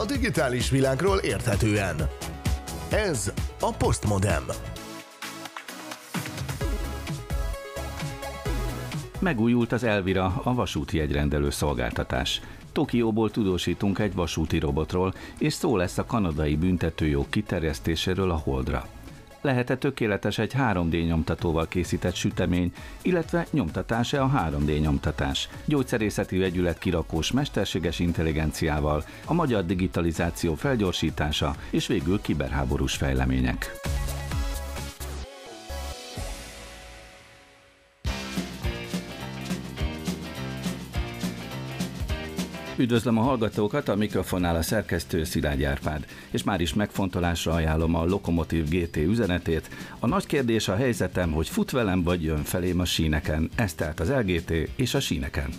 a digitális világról érthetően. Ez a Postmodem. Megújult az Elvira, a vasúti jegyrendelő szolgáltatás. Tokióból tudósítunk egy vasúti robotról, és szó lesz a kanadai büntetőjog kiterjesztéséről a Holdra. Lehet-e tökéletes egy 3D nyomtatóval készített sütemény, illetve nyomtatása a 3D nyomtatás? Gyógyszerészeti vegyület kirakós mesterséges intelligenciával, a magyar digitalizáció felgyorsítása és végül kiberháborús fejlemények. Üdvözlöm a hallgatókat, a mikrofonnál a szerkesztő Szilágy Árpád, és már is megfontolásra ajánlom a Lokomotív GT üzenetét. A nagy kérdés a helyzetem, hogy fut velem vagy jön felém a síneken, ez tehát az LGT és a síneken.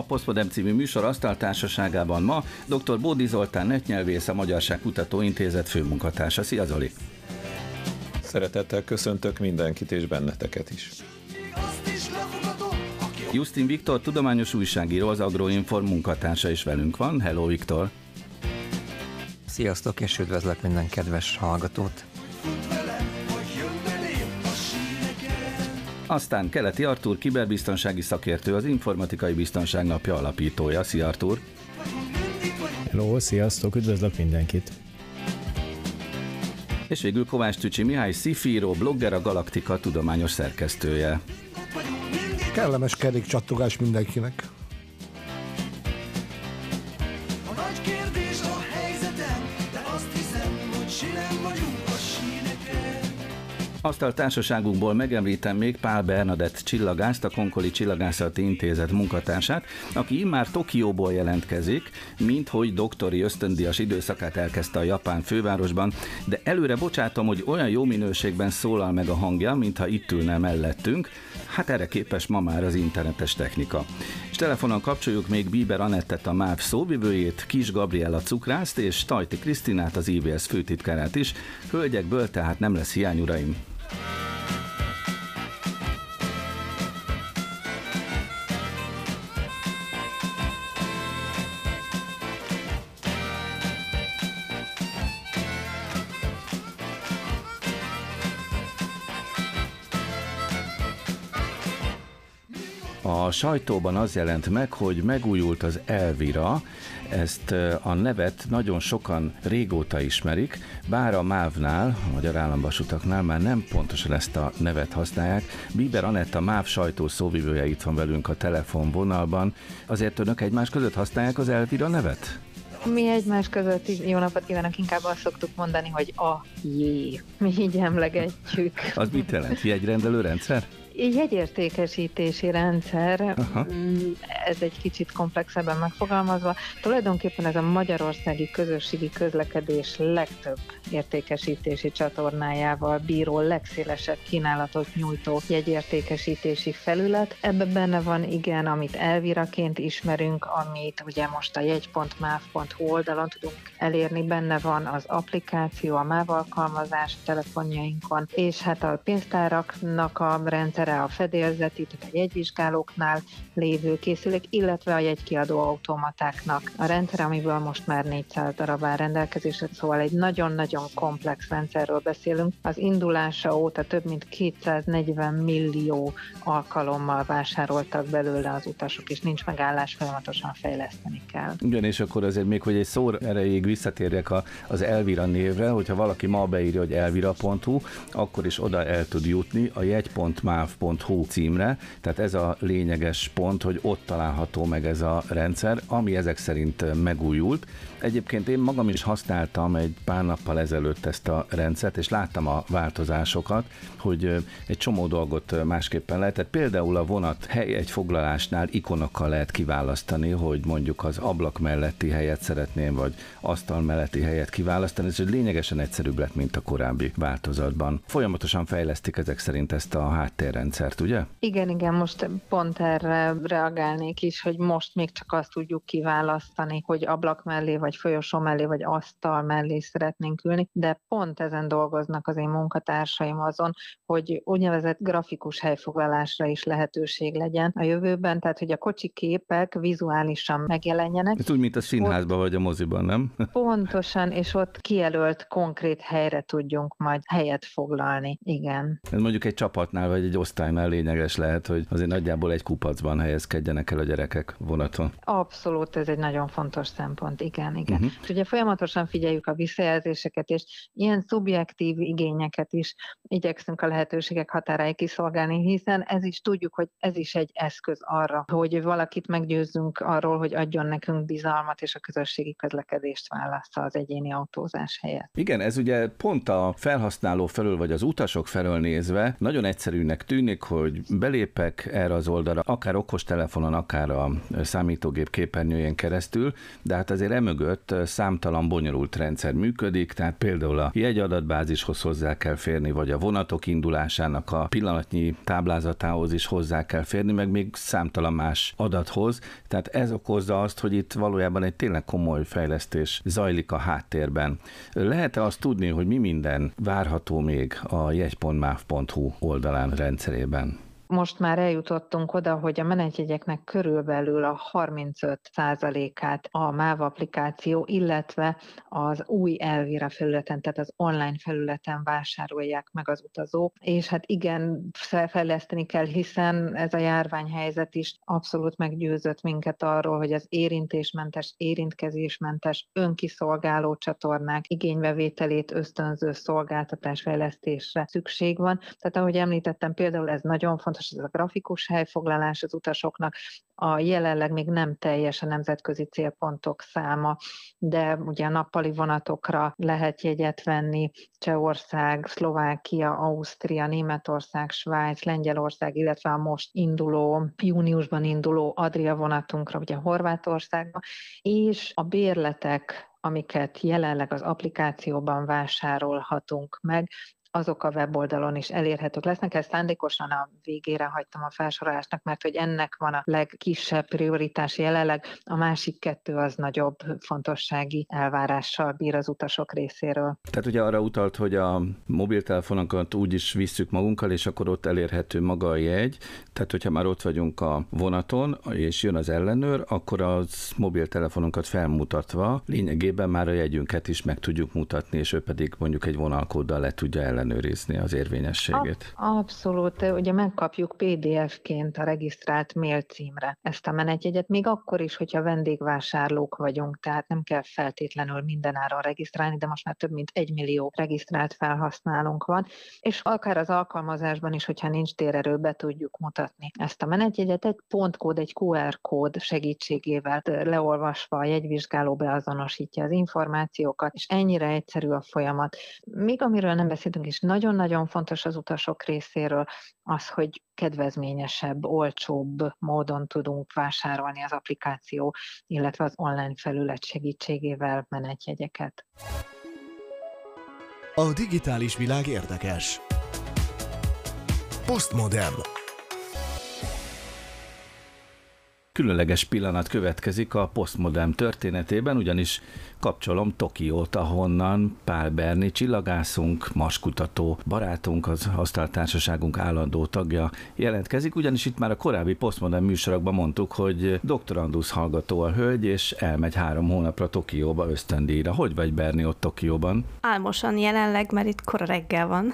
A Postmodem című műsor asztaltársaságában ma dr. Bódi Zoltán netnyelvész, a Magyarság Kutató Intézet főmunkatársa. Szia Zoli! Szeretettel köszöntök mindenkit és benneteket is. Justin Viktor, tudományos újságíró, az Agroinform munkatársa is velünk van. Hello Viktor! Sziasztok, és üdvözlök minden kedves hallgatót! Aztán Keleti Artúr, kiberbiztonsági szakértő, az Informatikai Biztonság Napja alapítója. Szia Artúr! Hello, sziasztok, üdvözlök mindenkit! És végül Kovács Tücsi Mihály, szifíró, blogger, a Galaktika tudományos szerkesztője. Kellemes kerékcsattogás mindenkinek. Asztal társaságunkból megemlítem még Pál Bernadett csillagászt, a Konkoli Csillagászati Intézet munkatársát, aki immár Tokióból jelentkezik, mint hogy doktori ösztöndias időszakát elkezdte a japán fővárosban, de előre bocsátom, hogy olyan jó minőségben szólal meg a hangja, mintha itt ülne mellettünk, hát erre képes ma már az internetes technika. És telefonon kapcsoljuk még Bíber Anettet, a MÁV szóvivőjét, Kis Gabriella Cukrászt és Tajti Krisztinát, az IVS főtitkárát is. Hölgyekből tehát nem lesz hiány, uraim. A sajtóban az jelent meg, hogy megújult az Elvira, ezt a nevet nagyon sokan régóta ismerik, bár a MÁV-nál, a Magyar Államvasutaknál már nem pontosan ezt a nevet használják. Bíber Anett, a MÁV sajtó szóvivője itt van velünk a telefonvonalban. Azért önök egymás között használják az Elvira nevet? Mi egymás között jó napot kívánok, inkább azt szoktuk mondani, hogy a jé. Mi így emlegetjük. Az mit jelent? Jegyrendelő rendszer? Jegyértékesítési rendszer, Aha. ez egy kicsit komplexebben megfogalmazva. Tulajdonképpen ez a magyarországi közösségi közlekedés legtöbb értékesítési csatornájával bíró, legszélesebb kínálatot nyújtó jegyértékesítési felület. Ebbe benne van igen, amit elviraként ismerünk, amit ugye most a jegy.mav.hu oldalon tudunk elérni, benne van az applikáció, a MÁV alkalmazás telefonjainkon, és hát a pénztáraknak a rendszere, a fedélzeti, tehát a jegyvizsgálóknál lévő készülék, illetve a jegykiadó automatáknak a rendszer, amiből most már 400 darab áll rendelkezésre, szóval egy nagyon-nagyon komplex rendszerről beszélünk. Az indulása óta több mint 240 millió alkalommal vásároltak belőle az utasok, és nincs megállás, folyamatosan fejleszteni kell. Igen, és akkor azért még, hogy egy szó erejéig visszatérjek a, az Elvira névre, hogyha valaki ma beírja, hogy elvira.hu, akkor is oda el tud jutni a jegy.mav postmodernmav.hu címre, tehát ez a lényeges pont, hogy ott található meg ez a rendszer, ami ezek szerint megújult. Egyébként én magam is használtam egy pár nappal ezelőtt ezt a rendszert, és láttam a változásokat, hogy egy csomó dolgot másképpen lehetett. Például a vonat hely egy foglalásnál ikonokkal lehet kiválasztani, hogy mondjuk az ablak melletti helyet szeretném, vagy asztal melletti helyet kiválasztani. Ez lényegesen egyszerűbb lett, mint a korábbi változatban. Folyamatosan fejlesztik ezek szerint ezt a háttérrendszert, ugye? Igen, igen, most pont erre reagálnék is, hogy most még csak azt tudjuk kiválasztani, hogy ablak mellé, vagy folyosó mellé, vagy asztal mellé szeretnénk ülni, de pont ezen dolgoznak az én munkatársaim azon, hogy úgynevezett grafikus helyfoglalásra is lehetőség legyen a jövőben, tehát hogy a kocsi képek vizuálisan megjelenjenek. Ez úgy, mint a színházban ott, vagy a moziban, nem? Pontosan, és ott kijelölt konkrét helyre tudjunk majd helyet foglalni. Igen. Ez mondjuk egy csapatnál vagy egy osztálynál lényeges lehet, hogy azért nagyjából egy kupacban helyezkedjenek el a gyerekek vonaton. Abszolút, ez egy nagyon fontos szempont. Igen, igen. Uh-huh. És ugye folyamatosan figyeljük a visszajelzéseket, és ilyen szubjektív igényeket is igyekszünk a lehetőségek határáig kiszolgálni, hiszen ez is tudjuk, hogy ez is egy eszköz arra, hogy valakit meggyőzzünk arról, hogy adjon nekünk bizalmat, és a közösségi közlekedést válassza az egyéni autózás helyett. Igen, ez ugye pont a felhasználó felől, vagy az utasok felől nézve nagyon egyszerűnek tűnik, hogy belépek erre az oldalra, akár okostelefonon, akár a számítógép képernyőjén keresztül, de hát azért emögött számtalan bonyolult rendszer működik, tehát például a jegyadatbázishoz hozzá kell férni, vagy a vonatok indulásának a pillanatnyi táblázatához is hozzá kell férni, meg még számtalan más adathoz. Tehát ez okozza azt, hogy itt valójában egy tényleg komoly fejlesztés zajlik a háttérben. Lehet-e azt tudni, hogy mi minden várható még a jegy.mav.hu oldalán rendszerében? Most már eljutottunk oda, hogy a menetjegyeknek körülbelül a 35%-át a MÁV applikáció, illetve az új Elvira felületen, tehát az online felületen vásárolják meg az utazók, és hát igen, fejleszteni kell, hiszen ez a járványhelyzet is abszolút meggyőzött minket arról, hogy az érintésmentes, érintkezésmentes, önkiszolgáló csatornák igénybevételét ösztönző szolgáltatásfejlesztésre szükség van. Tehát ahogy említettem, például ez nagyon fontos, fontos ez a grafikus helyfoglalás az utasoknak, a jelenleg még nem teljes a nemzetközi célpontok száma, de ugye a nappali vonatokra lehet jegyet venni, Csehország, Szlovákia, Ausztria, Németország, Svájc, Lengyelország, illetve a most induló, júniusban induló Adria vonatunkra, ugye Horvátországba, és a bérletek amiket jelenleg az applikációban vásárolhatunk meg, azok a weboldalon is elérhetők lesznek. Ezt szándékosan a végére hagytam a felsorolásnak, mert hogy ennek van a legkisebb prioritás jelenleg, a másik kettő az nagyobb fontossági elvárással bír az utasok részéről. Tehát ugye arra utalt, hogy a mobiltelefonokat úgy is visszük magunkkal, és akkor ott elérhető maga a jegy, tehát hogyha már ott vagyunk a vonaton, és jön az ellenőr, akkor az mobiltelefonunkat felmutatva lényegében már a jegyünket is meg tudjuk mutatni, és ő pedig mondjuk egy vonalkóddal le tudja ellen ellenőrizni az érvényességét. Abszolút, ugye megkapjuk PDF-ként a regisztrált mail címre ezt a menetjegyet, még akkor is, hogyha vendégvásárlók vagyunk, tehát nem kell feltétlenül mindenáron regisztrálni, de most már több mint egy millió regisztrált felhasználónk van, és akár az alkalmazásban is, hogyha nincs térerő, be tudjuk mutatni ezt a menetjegyet, egy pontkód, egy QR kód segítségével leolvasva a jegyvizsgáló beazonosítja az információkat, és ennyire egyszerű a folyamat. Még amiről nem beszéltünk, és nagyon-nagyon fontos az utasok részéről az, hogy kedvezményesebb, olcsóbb módon tudunk vásárolni az applikáció, illetve az online felület segítségével menetjegyeket. A digitális világ érdekes. Postmodern. Különleges pillanat következik a postmodern történetében, ugyanis kapcsolom Tokiót, ahonnan Pál Berni csillagászunk, maskutató barátunk, az asztaltársaságunk állandó tagja jelentkezik, ugyanis itt már a korábbi postmodern műsorokban mondtuk, hogy doktorandusz hallgató a hölgy, és elmegy három hónapra Tokióba ösztöndíjra. Hogy vagy Berni ott Tokióban? Álmosan jelenleg, mert itt kora reggel van,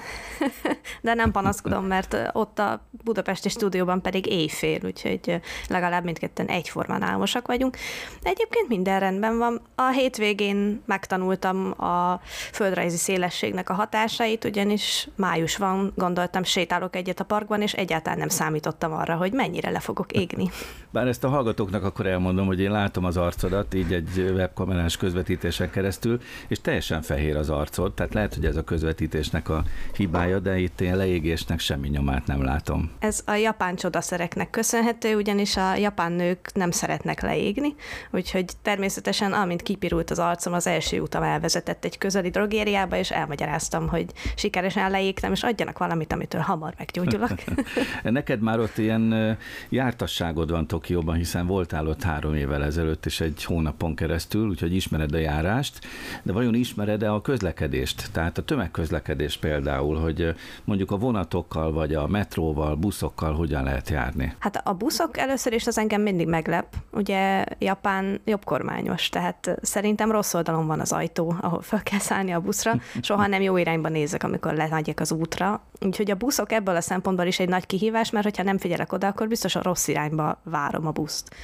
de nem panaszkodom, mert ott a budapesti stúdióban pedig éjfél, úgyhogy legalább mindkét mindketten egyformán álmosak vagyunk. De egyébként minden rendben van. A hétvégén megtanultam a földrajzi szélességnek a hatásait, ugyanis május van, gondoltam, sétálok egyet a parkban, és egyáltalán nem számítottam arra, hogy mennyire le fogok égni. Bár ezt a hallgatóknak akkor elmondom, hogy én látom az arcodat így egy webkamerás közvetítésen keresztül, és teljesen fehér az arcod, tehát lehet, hogy ez a közvetítésnek a hibája, de itt én leégésnek semmi nyomát nem látom. Ez a japán csodaszereknek köszönhető, ugyanis a japán nők nem szeretnek leégni, úgyhogy természetesen amint kipirult az arcom, az első utam elvezetett egy közeli drogériába, és elmagyaráztam, hogy sikeresen leégtem, és adjanak valamit, amitől hamar meggyógyulok. Neked már ott ilyen jártasságod van Tokióban, hiszen voltál ott három évvel ezelőtt, és egy hónapon keresztül, úgyhogy ismered a járást, de vajon ismered-e a közlekedést? Tehát a tömegközlekedés például, hogy mondjuk a vonatokkal, vagy a metróval, buszokkal hogyan lehet járni? Hát a buszok először is az engem mindig meglep. Ugye Japán jobbkormányos, tehát szerintem rossz oldalon van az ajtó, ahol fel kell szállni a buszra. Soha nem jó irányba nézek, amikor lemegyek az útra. Úgyhogy a buszok ebből a szempontból is egy nagy kihívás, mert hogyha nem figyelek oda, akkor biztos a rossz irányba várom a buszt.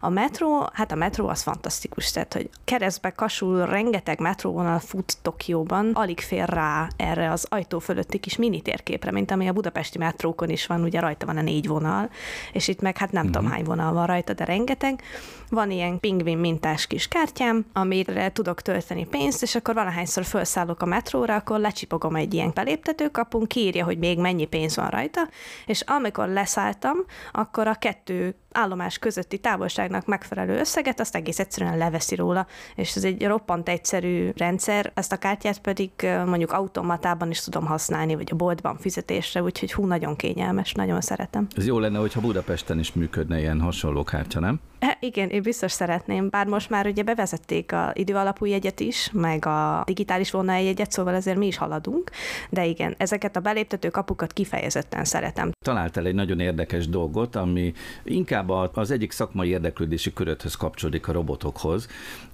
A metró, hát a metró az fantasztikus, tehát hogy keresztbe kasul rengeteg metróvonal fut Tokióban, alig fér rá erre az ajtó fölötti kis mini térképre, mint ami a budapesti metrókon is van, ugye rajta van a négy vonal, és itt meg hát nem uh-huh. tudom hány vonal van rajta, de rengeteg. Van ilyen pingvin mintás kis kártyám, amire tudok tölteni pénzt, és akkor valahányszor felszállok a metróra, akkor lecsipogom egy ilyen beléptetőkapun, kiírja, hogy még mennyi pénz van rajta, és amikor leszálltam, akkor a kettő állomás közötti távolságnak megfelelő összeget, azt egész egyszerűen leveszi róla, és ez egy roppant egyszerű rendszer, ezt a kártyát pedig mondjuk automatában is tudom használni, vagy a boltban fizetésre, úgyhogy hú, nagyon kényelmes, nagyon szeretem. Ez jó lenne, hogyha Budapesten is működne ilyen hasonló kártya, nem? E, igen, én biztos szeretném, bár most már ugye bevezették a időalapú jegyet is, meg a digitális jegyet, szóval ezért mi is haladunk, de igen, ezeket a beléptető kapukat kifejezetten szeretem. Találtál egy nagyon érdekes dolgot, ami inkább az egyik szakmai érdeklődési köröthöz kapcsolódik a robotokhoz.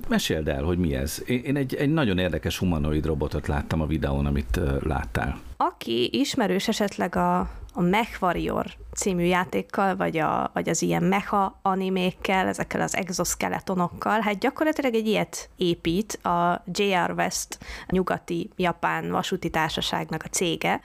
Meséld el, hogy mi ez. Én egy, egy nagyon érdekes humanoid robotot láttam a videón, amit láttál. Aki ismerős esetleg a a Mech Warrior című játékkal, vagy, a, vagy az ilyen mecha animékkel, ezekkel az exoskeletonokkal, hát gyakorlatilag egy ilyet épít a JR West nyugati japán vasúti társaságnak a cége,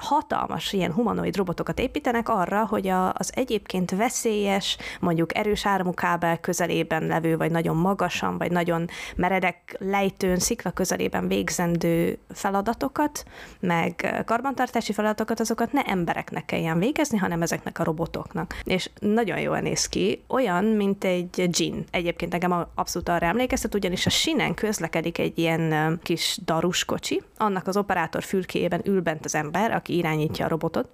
hatalmas ilyen humanoid robotokat építenek arra, hogy a, az egyébként veszélyes, mondjuk erős áramú kábel közelében levő, vagy nagyon magasan, vagy nagyon meredek lejtőn, szikla közelében végzendő feladatokat, meg karbantartási feladatokat, azokat ne embereknek kelljen végezni, hanem ezeknek a robotoknak. És nagyon jól néz ki, olyan, mint egy gin. Egyébként engem abszolút arra emlékeztet, ugyanis a sinen közlekedik egy ilyen kis darus kocsi, annak az operátor fülkéjében ül bent az ember, aki irányítja a robotot,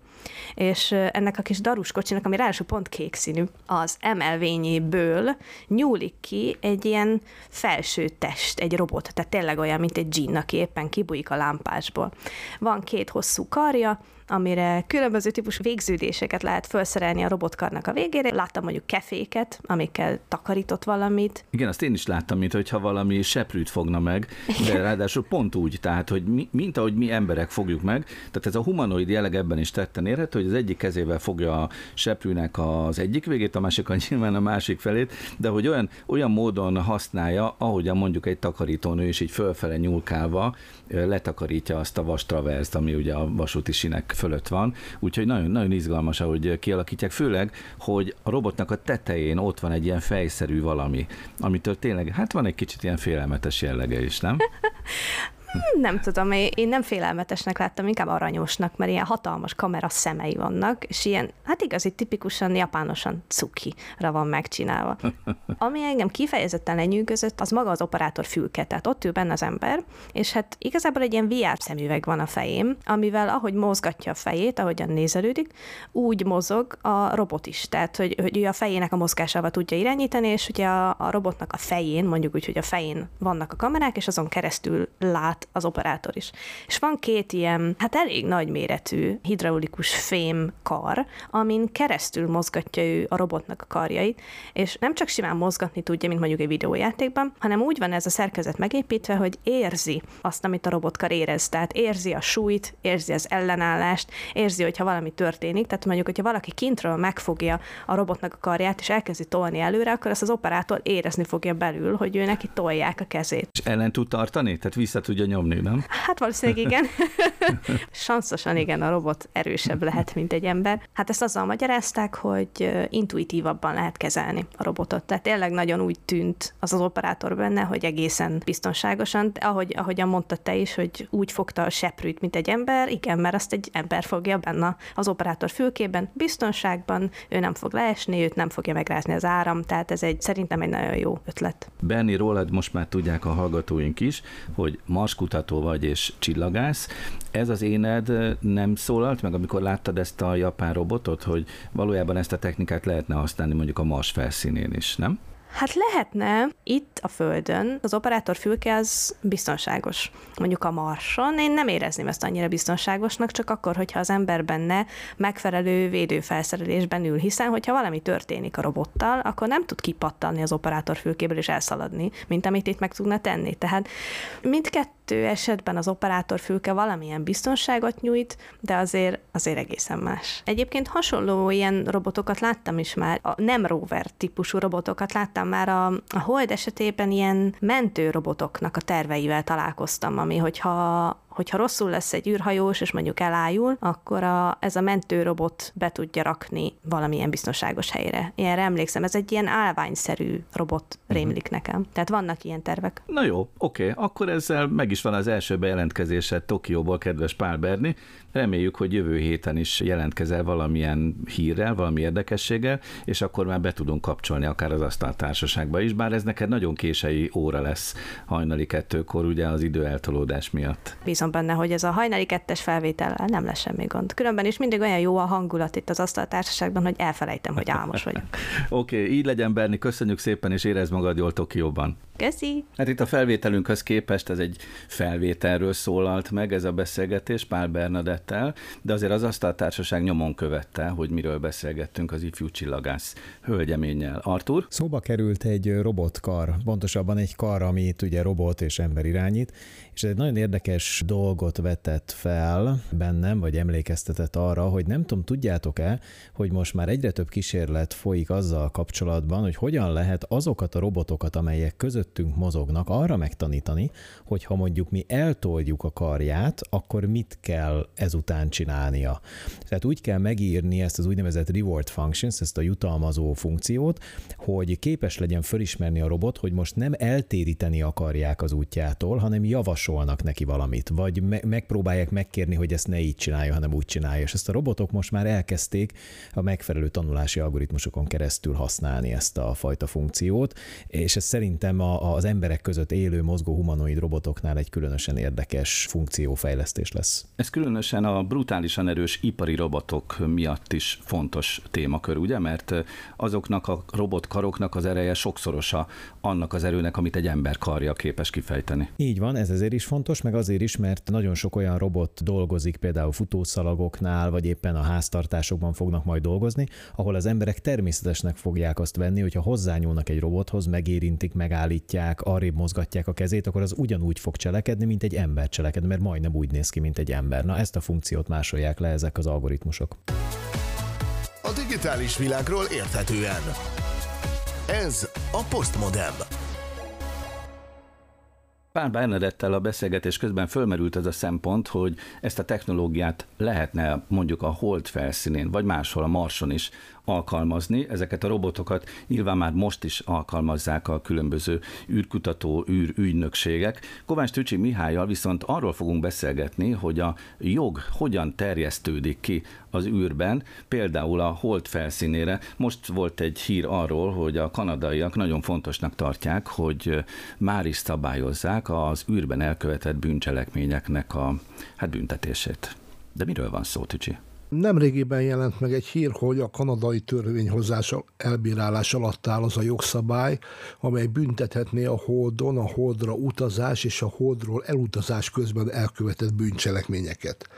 és ennek a kis darus kocsinak, ami ráadásul pont kék színű, az emelvényéből nyúlik ki egy ilyen felső test, egy robot, tehát tényleg olyan, mint egy dzsinn, aki éppen kibújik a lámpásból. Van két hosszú karja, amire különböző típusú végződéseket lehet felszerelni a robotkarnak a végére. Láttam mondjuk keféket, amikkel takarított valamit. Igen, azt én is láttam, mint hogyha valami seprűt fogna meg, de ráadásul pont úgy, tehát, hogy mi, mint ahogy mi emberek fogjuk meg, tehát ez a humanoid jelleg ebben is tetten érhető, hogy az egyik kezével fogja a seprűnek az egyik végét, a másik a nyilván a másik felét, de hogy olyan, olyan módon használja, ahogyan mondjuk egy takarítónő is így fölfele nyúlkálva letakarítja azt a vastraverzt, ami ugye a vasúti sinek fölött van, úgyhogy nagyon, nagyon izgalmas, ahogy kialakítják, főleg, hogy a robotnak a tetején ott van egy ilyen fejszerű valami, amitől tényleg, hát van egy kicsit ilyen félelmetes jellege is, nem? Hmm, nem tudom, én nem félelmetesnek láttam, inkább aranyosnak, mert ilyen hatalmas kamera szemei vannak, és ilyen, hát igazi, tipikusan japánosan cukira van megcsinálva. Ami engem kifejezetten lenyűgözött, az maga az operátor fülke, tehát ott ül benne az ember, és hát igazából egy ilyen VR szemüveg van a fejém, amivel ahogy mozgatja a fejét, ahogyan nézelődik, úgy mozog a robot is, tehát hogy, hogy ő a fejének a mozgásával tudja irányítani, és ugye a, a robotnak a fején, mondjuk úgy, hogy a fején vannak a kamerák, és azon keresztül lát az operátor is. És van két ilyen, hát elég nagy méretű hidraulikus fém kar, amin keresztül mozgatja ő a robotnak a karjait, és nem csak simán mozgatni tudja, mint mondjuk egy videójátékban, hanem úgy van ez a szerkezet megépítve, hogy érzi azt, amit a robotkar érez. Tehát érzi a súlyt, érzi az ellenállást, érzi, hogyha valami történik. Tehát mondjuk, hogyha valaki kintről megfogja a robotnak a karját, és elkezdi tolni előre, akkor ezt az operátor érezni fogja belül, hogy ő neki tolják a kezét. És ellen tud tartani? Tehát vissza tudja nyomni, nem? Hát valószínűleg igen. Sanszosan igen, a robot erősebb lehet, mint egy ember. Hát ezt azzal magyarázták, hogy intuitívabban lehet kezelni a robotot. Tehát tényleg nagyon úgy tűnt az az operátor benne, hogy egészen biztonságosan, ahogy, ahogyan mondta te is, hogy úgy fogta a seprűt, mint egy ember, igen, mert azt egy ember fogja benne az operátor fülkében, biztonságban, ő nem fog leesni, őt nem fogja megrázni az áram, tehát ez egy szerintem egy nagyon jó ötlet. Benni, rólad most már tudják a hallgatóink is, hogy marskutató vagy és csillagász. Ez az éned nem szólalt meg, amikor láttad ezt a japán robotot, hogy valójában ezt a technikát lehetne használni mondjuk a Mars felszínén is, nem? Hát lehetne itt a Földön, az operátor fülke az biztonságos. Mondjuk a Marson én nem érezném ezt annyira biztonságosnak, csak akkor, hogyha az ember benne megfelelő védőfelszerelésben ül, hiszen hogyha valami történik a robottal, akkor nem tud kipattanni az operátor fülkéből és elszaladni, mint amit itt meg tudna tenni. Tehát mindkettő esetben az operátor fülke valamilyen biztonságot nyújt, de azért, azért egészen más. Egyébként hasonló ilyen robotokat láttam is már, a nem rover típusú robotokat láttam már a, a Hold esetében ilyen mentőrobotoknak a terveivel találkoztam, ami hogyha hogyha rosszul lesz egy űrhajós, és mondjuk elájul, akkor a, ez a mentőrobot be tudja rakni valamilyen biztonságos helyre. Ilyenre emlékszem, ez egy ilyen állványszerű robot mhm. rémlik nekem. Tehát vannak ilyen tervek. Na jó, oké, akkor ezzel meg is van az első bejelentkezésed Tokióból, kedves Pál Berni. Reméljük, hogy jövő héten is jelentkezel valamilyen hírrel, valami érdekességgel, és akkor már be tudunk kapcsolni akár az asztaltársaságba is, bár ez neked nagyon késői óra lesz hajnali kettőkor, ugye az idő eltolódás miatt. Bízom benne, hogy ez a hajnali kettes felvétel nem lesz semmi gond. Különben is mindig olyan jó a hangulat itt az asztaltársaságban, hogy elfelejtem, hogy álmos vagyok. Oké, okay, így legyen, Berni, köszönjük szépen, és érezd magad jól Tokióban. Köszi! Hát itt a felvételünkhöz képest ez egy felvételről szólalt meg ez a beszélgetés Pál Bernadettel, de azért az asztaltársaság nyomon követte, hogy miről beszélgettünk az ifjú csillagász hölgyeménnyel. Artur? Szóba került egy robotkar, pontosabban egy kar, amit ugye robot és ember irányít, és egy nagyon érdekes dolgot vetett fel bennem, vagy emlékeztetett arra, hogy nem tudom, tudjátok-e, hogy most már egyre több kísérlet folyik azzal kapcsolatban, hogy hogyan lehet azokat a robotokat, amelyek közöttünk mozognak, arra megtanítani, hogy ha mondjuk mi eltoljuk a karját, akkor mit kell ezután csinálnia. Tehát úgy kell megírni ezt az úgynevezett reward functions, ezt a jutalmazó funkciót, hogy képes legyen fölismerni a robot, hogy most nem eltéríteni akarják az útjától, hanem javas javasolnak neki valamit, vagy me- megpróbálják megkérni, hogy ezt ne így csinálja, hanem úgy csinálja. És ezt a robotok most már elkezdték a megfelelő tanulási algoritmusokon keresztül használni ezt a fajta funkciót, és ez szerintem a, az emberek között élő, mozgó humanoid robotoknál egy különösen érdekes funkciófejlesztés lesz. Ez különösen a brutálisan erős ipari robotok miatt is fontos témakör, ugye? Mert azoknak a robotkaroknak az ereje sokszorosa annak az erőnek, amit egy ember karja képes kifejteni. Így van, ez ezért is fontos, meg azért is, mert nagyon sok olyan robot dolgozik például futószalagoknál, vagy éppen a háztartásokban fognak majd dolgozni, ahol az emberek természetesnek fogják azt venni, hogyha hozzányúlnak egy robothoz, megérintik, megállítják, arrébb mozgatják a kezét, akkor az ugyanúgy fog cselekedni, mint egy ember cselekedni, mert majdnem úgy néz ki, mint egy ember. Na ezt a funkciót másolják le ezek az algoritmusok. A digitális világról érthetően. Ez a Postmodem. Pál Bernadettel a beszélgetés közben fölmerült ez a szempont, hogy ezt a technológiát lehetne mondjuk a hold felszínén, vagy máshol a Marson is alkalmazni. Ezeket a robotokat nyilván már most is alkalmazzák a különböző űrkutató, űrügynökségek. Kovács Tücsi Mihályal viszont arról fogunk beszélgetni, hogy a jog hogyan terjesztődik ki az űrben, például a hold felszínére. Most volt egy hír arról, hogy a kanadaiak nagyon fontosnak tartják, hogy már is szabályozzák az űrben elkövetett bűncselekményeknek a hát büntetését. De miről van szó, Tücsi? Nemrégiben jelent meg egy hír, hogy a kanadai törvényhozás elbírálás alatt áll az a jogszabály, amely büntethetné a holdon a holdra utazás és a holdról elutazás közben elkövetett bűncselekményeket.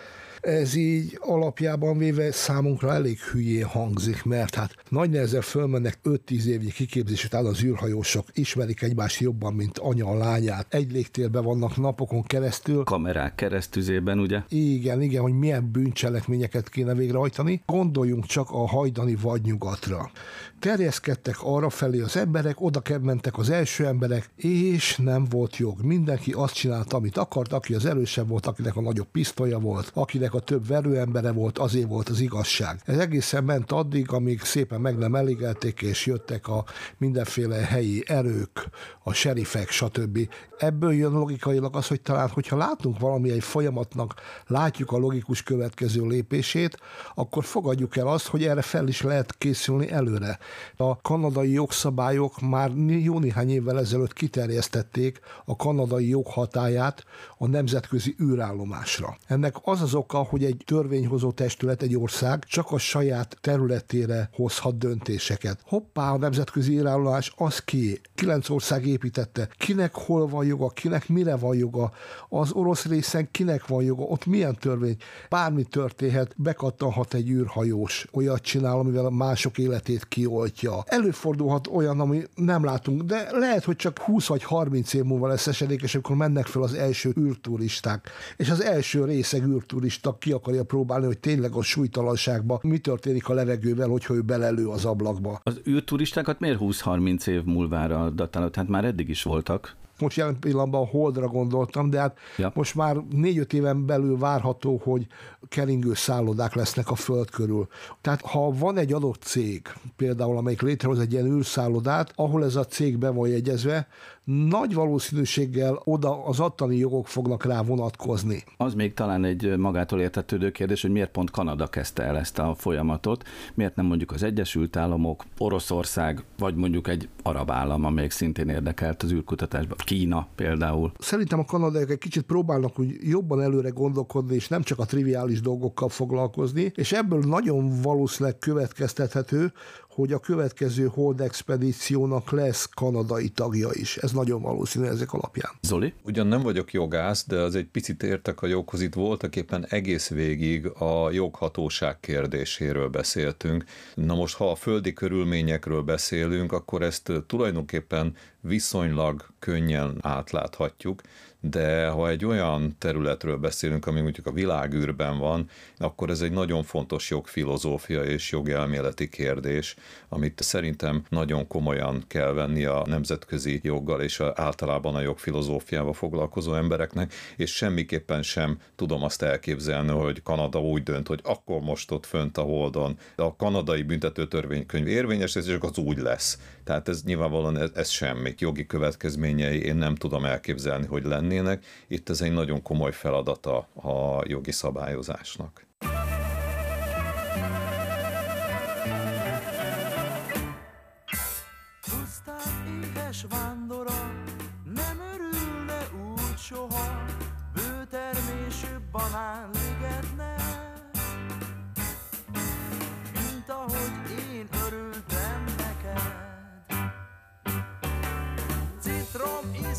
Ez így alapjában véve számunkra elég hülyé hangzik, mert hát nagy nehezen fölmennek 5-10 évnyi kiképzés után az űrhajósok, ismerik egymást jobban, mint anya a lányát. Egy légtérben vannak napokon keresztül. Kamerák keresztüzében, ugye? Igen, igen, hogy milyen bűncselekményeket kéne végrehajtani. Gondoljunk csak a hajdani vadnyugatra terjeszkedtek arra felé az emberek, oda mentek az első emberek, és nem volt jog. Mindenki azt csinálta, amit akart, aki az erősebb volt, akinek a nagyobb pisztolya volt, akinek a több verőembere volt, azért volt az igazság. Ez egészen ment addig, amíg szépen meg nem elégelték, és jöttek a mindenféle helyi erők, a serifek, stb. Ebből jön logikailag az, hogy talán, hogyha látunk valami egy folyamatnak, látjuk a logikus következő lépését, akkor fogadjuk el azt, hogy erre fel is lehet készülni előre. A kanadai jogszabályok már jó néhány évvel ezelőtt kiterjesztették a kanadai joghatáját a nemzetközi űrállomásra. Ennek az az oka, hogy egy törvényhozó testület, egy ország csak a saját területére hozhat döntéseket. Hoppá, a nemzetközi űrállomás az ki? Kilenc ország építette. Kinek hol van joga, kinek mire van joga, az orosz részen kinek van joga, ott milyen törvény. Bármi történhet, bekattanhat egy űrhajós, olyat csinál, amivel mások életét kiol oltja. Előfordulhat olyan, ami nem látunk, de lehet, hogy csak 20 vagy 30 év múlva lesz esedékes, amikor mennek fel az első űrturisták, és az első részeg űrturista ki akarja próbálni, hogy tényleg a súlytalanságban mi történik a levegővel, hogyha ő belelő az ablakba. Az űrturistákat miért 20-30 év múlvára datálod? Hát már eddig is voltak most jelen pillanatban a Holdra gondoltam, de hát ja. most már négy-öt éven belül várható, hogy keringő szállodák lesznek a Föld körül. Tehát ha van egy adott cég, például amelyik létrehoz egy ilyen űrszállodát, ahol ez a cég be van jegyezve, nagy valószínűséggel oda az attani jogok fognak rá vonatkozni. Az még talán egy magától értetődő kérdés, hogy miért pont Kanada kezdte el ezt a folyamatot, miért nem mondjuk az Egyesült Államok, Oroszország, vagy mondjuk egy arab állam, amelyik szintén érdekelt az űrkutatásban, Kína például. Szerintem a kanadaiak egy kicsit próbálnak úgy jobban előre gondolkodni, és nem csak a triviális dolgokkal foglalkozni, és ebből nagyon valószínűleg következtethető, hogy a következő Hold expedíciónak lesz kanadai tagja is. Ez nagyon valószínű ezek alapján. Zoli? Ugyan nem vagyok jogász, de az egy picit értek a joghoz. Itt voltak éppen egész végig a joghatóság kérdéséről beszéltünk. Na most, ha a földi körülményekről beszélünk, akkor ezt tulajdonképpen viszonylag könnyen átláthatjuk, de ha egy olyan területről beszélünk, ami mondjuk a világűrben van, akkor ez egy nagyon fontos jogfilozófia és jogelméleti kérdés, amit szerintem nagyon komolyan kell venni a nemzetközi joggal és általában a jogfilozófiával foglalkozó embereknek, és semmiképpen sem tudom azt elképzelni, hogy Kanada úgy dönt, hogy akkor most ott fönt a holdon a kanadai büntetőtörvénykönyv érvényes, és az úgy lesz. Tehát ez nyilvánvalóan ez, ez semmi. Jogi következményei én nem tudom elképzelni, hogy lennének. Itt ez egy nagyon komoly feladata a jogi szabályozásnak.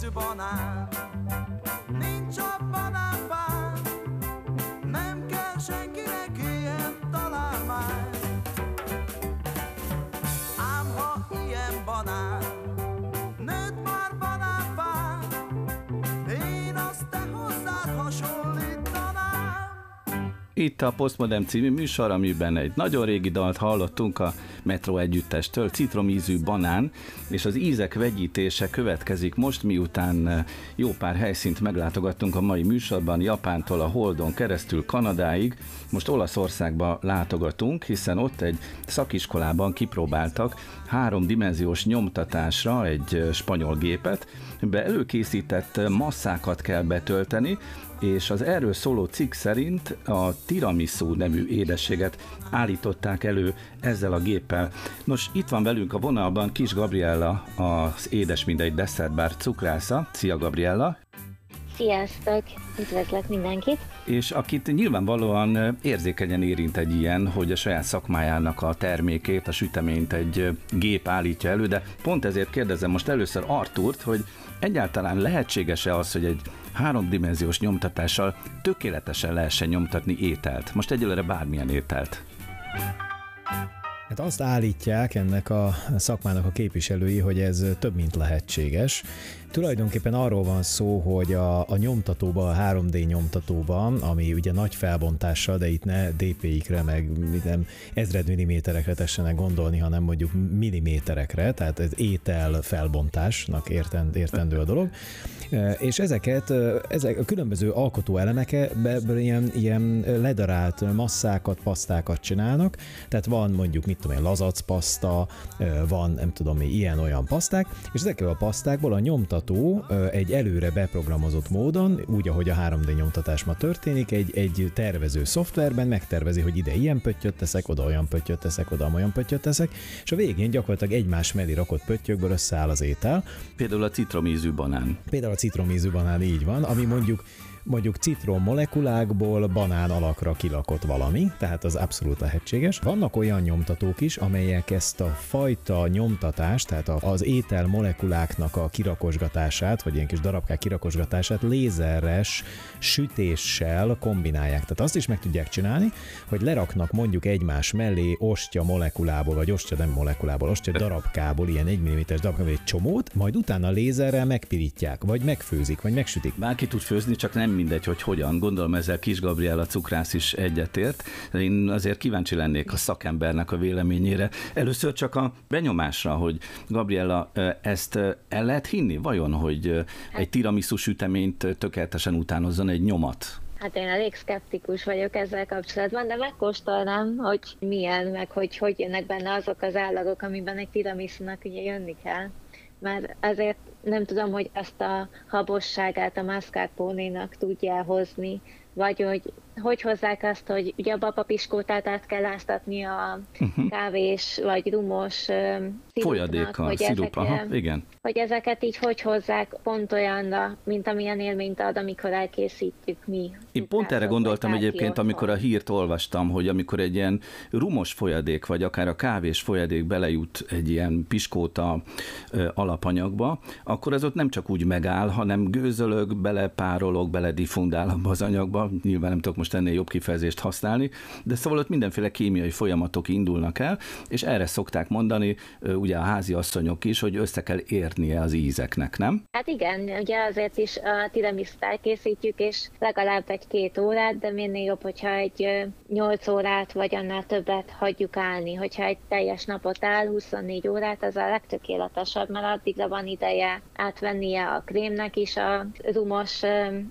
Citrom ízű Itt a Postmodern című műsor, amiben egy nagyon régi dalt hallottunk a Metro együttestől, citromízű banán, és az ízek vegyítése következik most, miután eh, jó pár helyszínt meglátogattunk a mai műsorban, Japántól a Holdon keresztül Kanadáig, most Olaszországba látogatunk, hiszen ott egy szakiskolában kipróbáltak háromdimenziós nyomtatásra egy eh, spanyol gépet, be előkészített masszákat kell betölteni, és az erről szóló cikk szerint a tiramisu nevű édességet állították elő ezzel a géppel. Nos, itt van velünk a vonalban Kis Gabriella, az Édes Mindegy Desszertbár cukrásza. Szia, Gabriella! Sziasztok! Üdvözlök mindenkit! És akit nyilvánvalóan érzékenyen érint egy ilyen, hogy a saját szakmájának a termékét, a süteményt egy gép állítja elő, de pont ezért kérdezem most először Artúrt, hogy egyáltalán lehetséges-e az, hogy egy háromdimenziós nyomtatással tökéletesen lehessen nyomtatni ételt? Most egyelőre bármilyen ételt. Hát azt állítják ennek a szakmának a képviselői, hogy ez több mint lehetséges. Tulajdonképpen arról van szó, hogy a, a nyomtatóban, a 3D nyomtatóban, ami ugye nagy felbontással, de itt ne DPI-kre, meg nem ezred milliméterekre tessenek gondolni, hanem mondjuk milliméterekre, tehát ez étel felbontásnak értend, értendő a dolog. E, és ezeket, e, ezek a különböző alkotó elemekből ilyen, ilyen ledarált masszákat, pasztákat csinálnak, tehát van mondjuk, mit tudom én, lazac paszta, e, van nem tudom ilyen-olyan paszták, és ezekkel a pasztákból a nyomtató nyomtató egy előre beprogramozott módon, úgy, ahogy a 3D nyomtatás ma történik, egy, egy tervező szoftverben megtervezi, hogy ide ilyen pöttyöt teszek, oda olyan pöttyöt teszek, oda olyan pöttyöt teszek, és a végén gyakorlatilag egymás mellé rakott pöttyökből összeáll az étel. Például a citromízű banán. Például a citromízű banán így van, ami mondjuk mondjuk citrom molekulákból banán alakra kilakott valami, tehát az abszolút lehetséges. Vannak olyan nyomtatók is, amelyek ezt a fajta nyomtatást, tehát az étel molekuláknak a kirakosgatását, vagy ilyen kis darabkák kirakosgatását lézeres sütéssel kombinálják. Tehát azt is meg tudják csinálni, hogy leraknak mondjuk egymás mellé ostya molekulából, vagy ostya nem molekulából, ostya darabkából, ilyen 1 mm darabkából egy csomót, majd utána lézerrel megpirítják, vagy megfőzik, vagy megsütik. Bárki tud főzni, csak nem mindegy, hogy hogyan. Gondolom ezzel Kis Gabriela cukrász is egyetért. Én azért kíváncsi lennék a szakembernek a véleményére. Először csak a benyomásra, hogy Gabriela, ezt el lehet hinni? Vajon, hogy egy tiramisu süteményt tökéletesen utánozzon egy nyomat? Hát én elég szkeptikus vagyok ezzel kapcsolatban, de megkóstolnám, hogy milyen, meg hogy hogy jönnek benne azok az állagok, amiben egy tiramisunak ugye jönni kell. Mert azért nem tudom, hogy ezt a habosságát a mascarpone-nak tudja hozni, vagy hogy hogy hozzák azt, hogy ugye a babapiskótát át kell áztatni a uh-huh. kávés vagy rumos folyadéka, hogy szirup, aha, igen. Hogy ezeket így hogy hozzák pont olyanra, mint amilyen élményt ad, amikor elkészítjük mi. Én pont erre gondoltam egyébként, amikor a hírt olvastam, hogy amikor egy ilyen rumos folyadék, vagy akár a kávés folyadék belejut egy ilyen piskóta alapanyagba, akkor az ott nem csak úgy megáll, hanem gőzölök, belepárolok, beledifundál abba az anyagba, nyilván nem tudok most ennél jobb kifejezést használni, de szóval ott mindenféle kémiai folyamatok indulnak el, és erre szokták mondani ugye a házi asszonyok is, hogy össze kell érnie az ízeknek, nem? Hát igen, ugye azért is a tiramiszt elkészítjük, és legalább egy-két órát, de minél jobb, hogyha egy 8 órát vagy annál többet hagyjuk állni. Hogyha egy teljes napot áll, 24 órát, az a legtökéletesebb, mert addigra van ideje átvennie a krémnek is a rumos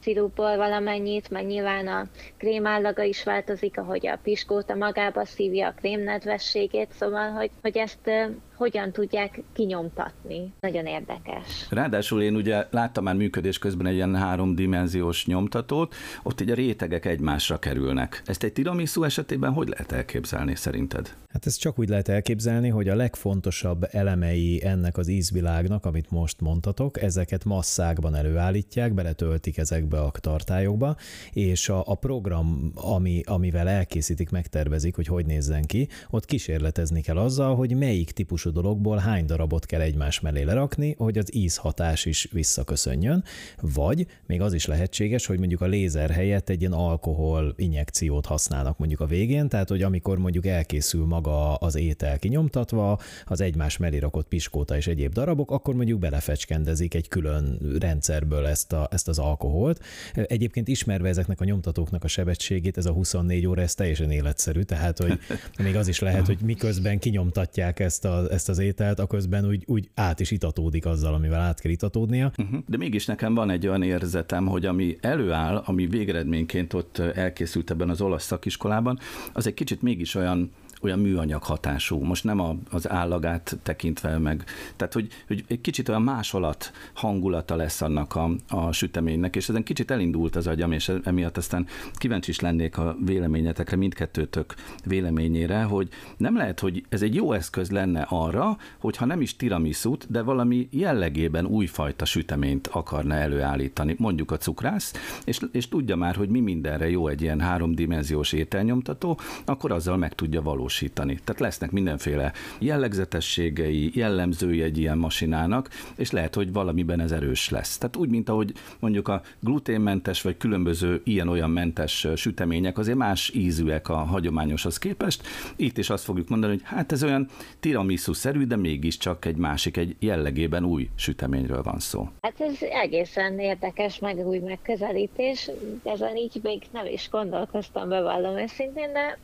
szirupból valamennyit, meg nyilván a krémállaga is változik, ahogy a piskóta magába szívja a krém nedvességét, szóval, hogy, hogy ezt hogyan tudják kinyomtatni. Nagyon érdekes. Ráadásul én ugye láttam már működés közben egy ilyen háromdimenziós nyomtatót, ott ugye a rétegek egymásra kerülnek. Ezt egy tiramisu esetében hogy lehet elképzelni szerinted? Hát ezt csak úgy lehet elképzelni, hogy a legfontosabb elemei ennek az ízvilágnak, amit most mondtatok, ezeket masszákban előállítják, beletöltik ezekbe a tartályokba, és a, a program, ami, amivel elkészítik, megtervezik, hogy hogy nézzen ki, ott kísérletezni kell azzal, hogy melyik típusú típusú dologból hány darabot kell egymás mellé lerakni, hogy az ízhatás is visszaköszönjön, vagy még az is lehetséges, hogy mondjuk a lézer helyett egy ilyen alkohol injekciót használnak mondjuk a végén, tehát hogy amikor mondjuk elkészül maga az étel kinyomtatva, az egymás mellé rakott piskóta és egyéb darabok, akkor mondjuk belefecskendezik egy külön rendszerből ezt, a, ezt az alkoholt. Egyébként ismerve ezeknek a nyomtatóknak a sebességét, ez a 24 óra, ez teljesen életszerű, tehát hogy még az is lehet, hogy miközben kinyomtatják ezt a, ezt az ételt, aközben úgy, úgy át is itatódik azzal, amivel át kell itatódnia. Uh-huh. De mégis nekem van egy olyan érzetem, hogy ami előáll, ami végeredményként ott elkészült ebben az olasz szakiskolában, az egy kicsit mégis olyan olyan műanyag hatású. Most nem a, az állagát tekintve meg, tehát hogy, hogy egy kicsit olyan másolat hangulata lesz annak a, a süteménynek, és ezen kicsit elindult az agyam, és emiatt aztán kíváncsi is lennék a véleményetekre, mindkettőtök véleményére, hogy nem lehet, hogy ez egy jó eszköz lenne arra, hogyha nem is tiramisút, de valami jellegében újfajta süteményt akarna előállítani, mondjuk a cukrász, és, és tudja már, hogy mi mindenre jó egy ilyen háromdimenziós ételnyomtató, akkor azzal meg tudja valósítani. Tehát lesznek mindenféle jellegzetességei, jellemzői egy ilyen masinának, és lehet, hogy valamiben ez erős lesz. Tehát úgy, mint ahogy mondjuk a gluténmentes vagy különböző ilyen-olyan mentes sütemények azért más ízűek a hagyományoshoz képest. Itt is azt fogjuk mondani, hogy hát ez olyan tiramisu-szerű, de mégiscsak egy másik, egy jellegében új süteményről van szó. Hát ez egészen érdekes, meg új megközelítés. Ezen így még nem is gondolkoztam, bevallom őszintén, de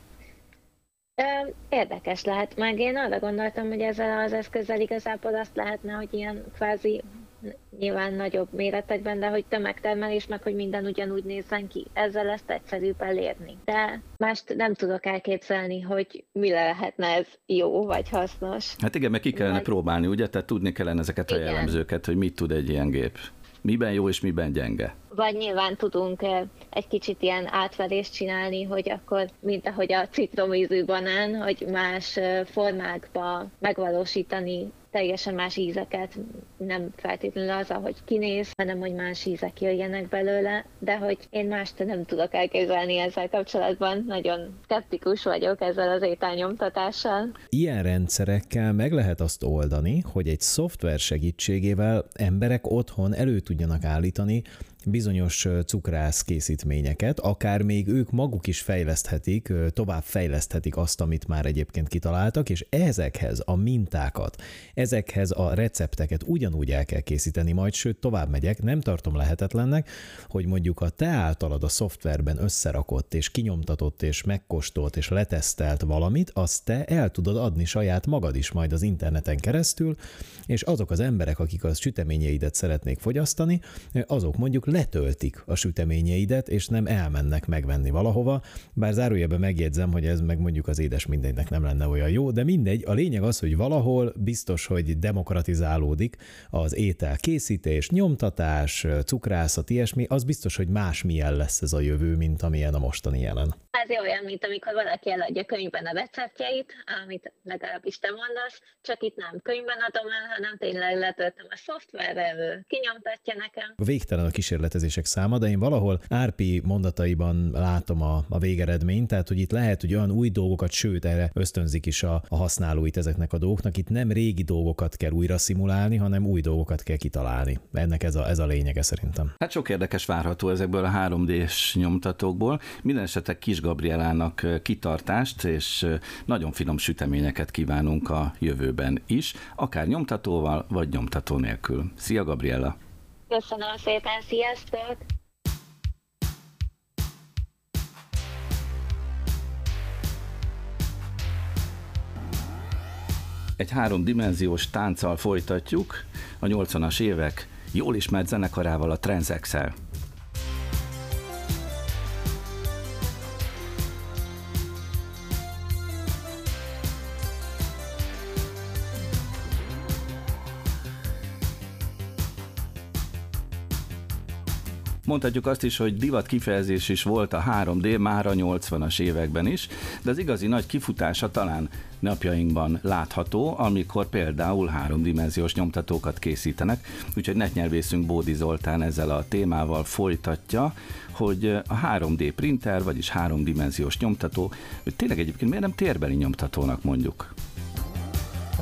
Érdekes lehet, meg én arra gondoltam, hogy ezzel az eszközzel igazából azt lehetne, hogy ilyen kvázi nyilván nagyobb méretekben, de hogy tömegtermelés, meg hogy minden ugyanúgy nézzen ki. Ezzel ezt egyszerűbb elérni. De mást nem tudok elképzelni, hogy mi lehetne ez jó vagy hasznos. Hát igen, meg ki kellene vagy... próbálni, ugye? Tehát tudni kellene ezeket a igen. jellemzőket, hogy mit tud egy ilyen gép. Miben jó és miben gyenge? Vagy nyilván tudunk egy kicsit ilyen átverést csinálni, hogy akkor, mint ahogy a citromízű banán, hogy más formákba megvalósítani teljesen más ízeket, nem feltétlenül az, ahogy kinéz, hanem hogy más ízek jöjjenek belőle, de hogy én mást nem tudok elképzelni ezzel kapcsolatban, nagyon skeptikus vagyok ezzel az ételnyomtatással. Ilyen rendszerekkel meg lehet azt oldani, hogy egy szoftver segítségével emberek otthon elő tudjanak állítani bizonyos cukrász készítményeket, akár még ők maguk is fejleszthetik, tovább fejleszthetik azt, amit már egyébként kitaláltak, és ezekhez a mintákat, ezekhez a recepteket ugyanúgy el kell készíteni majd, sőt tovább megyek, nem tartom lehetetlennek, hogy mondjuk a te általad a szoftverben összerakott és kinyomtatott és megkóstolt és letesztelt valamit, azt te el tudod adni saját magad is majd az interneten keresztül, és azok az emberek, akik a süteményeidet szeretnék fogyasztani, azok mondjuk letöltik a süteményeidet, és nem elmennek megvenni valahova, bár zárójelben megjegyzem, hogy ez meg mondjuk az édes mindegynek nem lenne olyan jó, de mindegy, a lényeg az, hogy valahol biztos, hogy demokratizálódik az étel készítés, nyomtatás, cukrászat, ilyesmi, az biztos, hogy más milyen lesz ez a jövő, mint amilyen a mostani jelen. Ez olyan, mint amikor valaki eladja könyvben a receptjeit, amit legalábbis te mondasz, csak itt nem könyvben adom el, hanem tényleg letöltöm a szoftverre, kinyomtatja nekem. Végtelen a kísérletezések száma, de én valahol Árpi mondataiban látom a, a végeredményt, tehát hogy itt lehet, hogy olyan új dolgokat, sőt erre ösztönzik is a, a használóit ezeknek a dolgoknak. Itt nem régi dolgokat kell újra szimulálni, hanem új dolgokat kell kitalálni. Ennek ez a, ez a lényege szerintem. Hát sok érdekes várható ezekből a 3D-s nyomtatókból. Minden esetre Kis Gabrielának kitartást és nagyon finom süteményeket kívánunk a jövőben is, akár nyomtatóval, vagy nyomtató nélkül. Szia, Gabriela! Köszönöm szépen, sziasztok! Egy háromdimenziós tánccal folytatjuk a 80-as évek jól ismert zenekarával a Transexel. Mondhatjuk azt is, hogy divat kifejezés is volt a 3D már a 80-as években is, de az igazi nagy kifutása talán napjainkban látható, amikor például háromdimenziós nyomtatókat készítenek, úgyhogy netnyelvészünk Bódi Zoltán ezzel a témával folytatja, hogy a 3D printer, vagyis háromdimenziós nyomtató, hogy tényleg egyébként miért nem térbeli nyomtatónak mondjuk?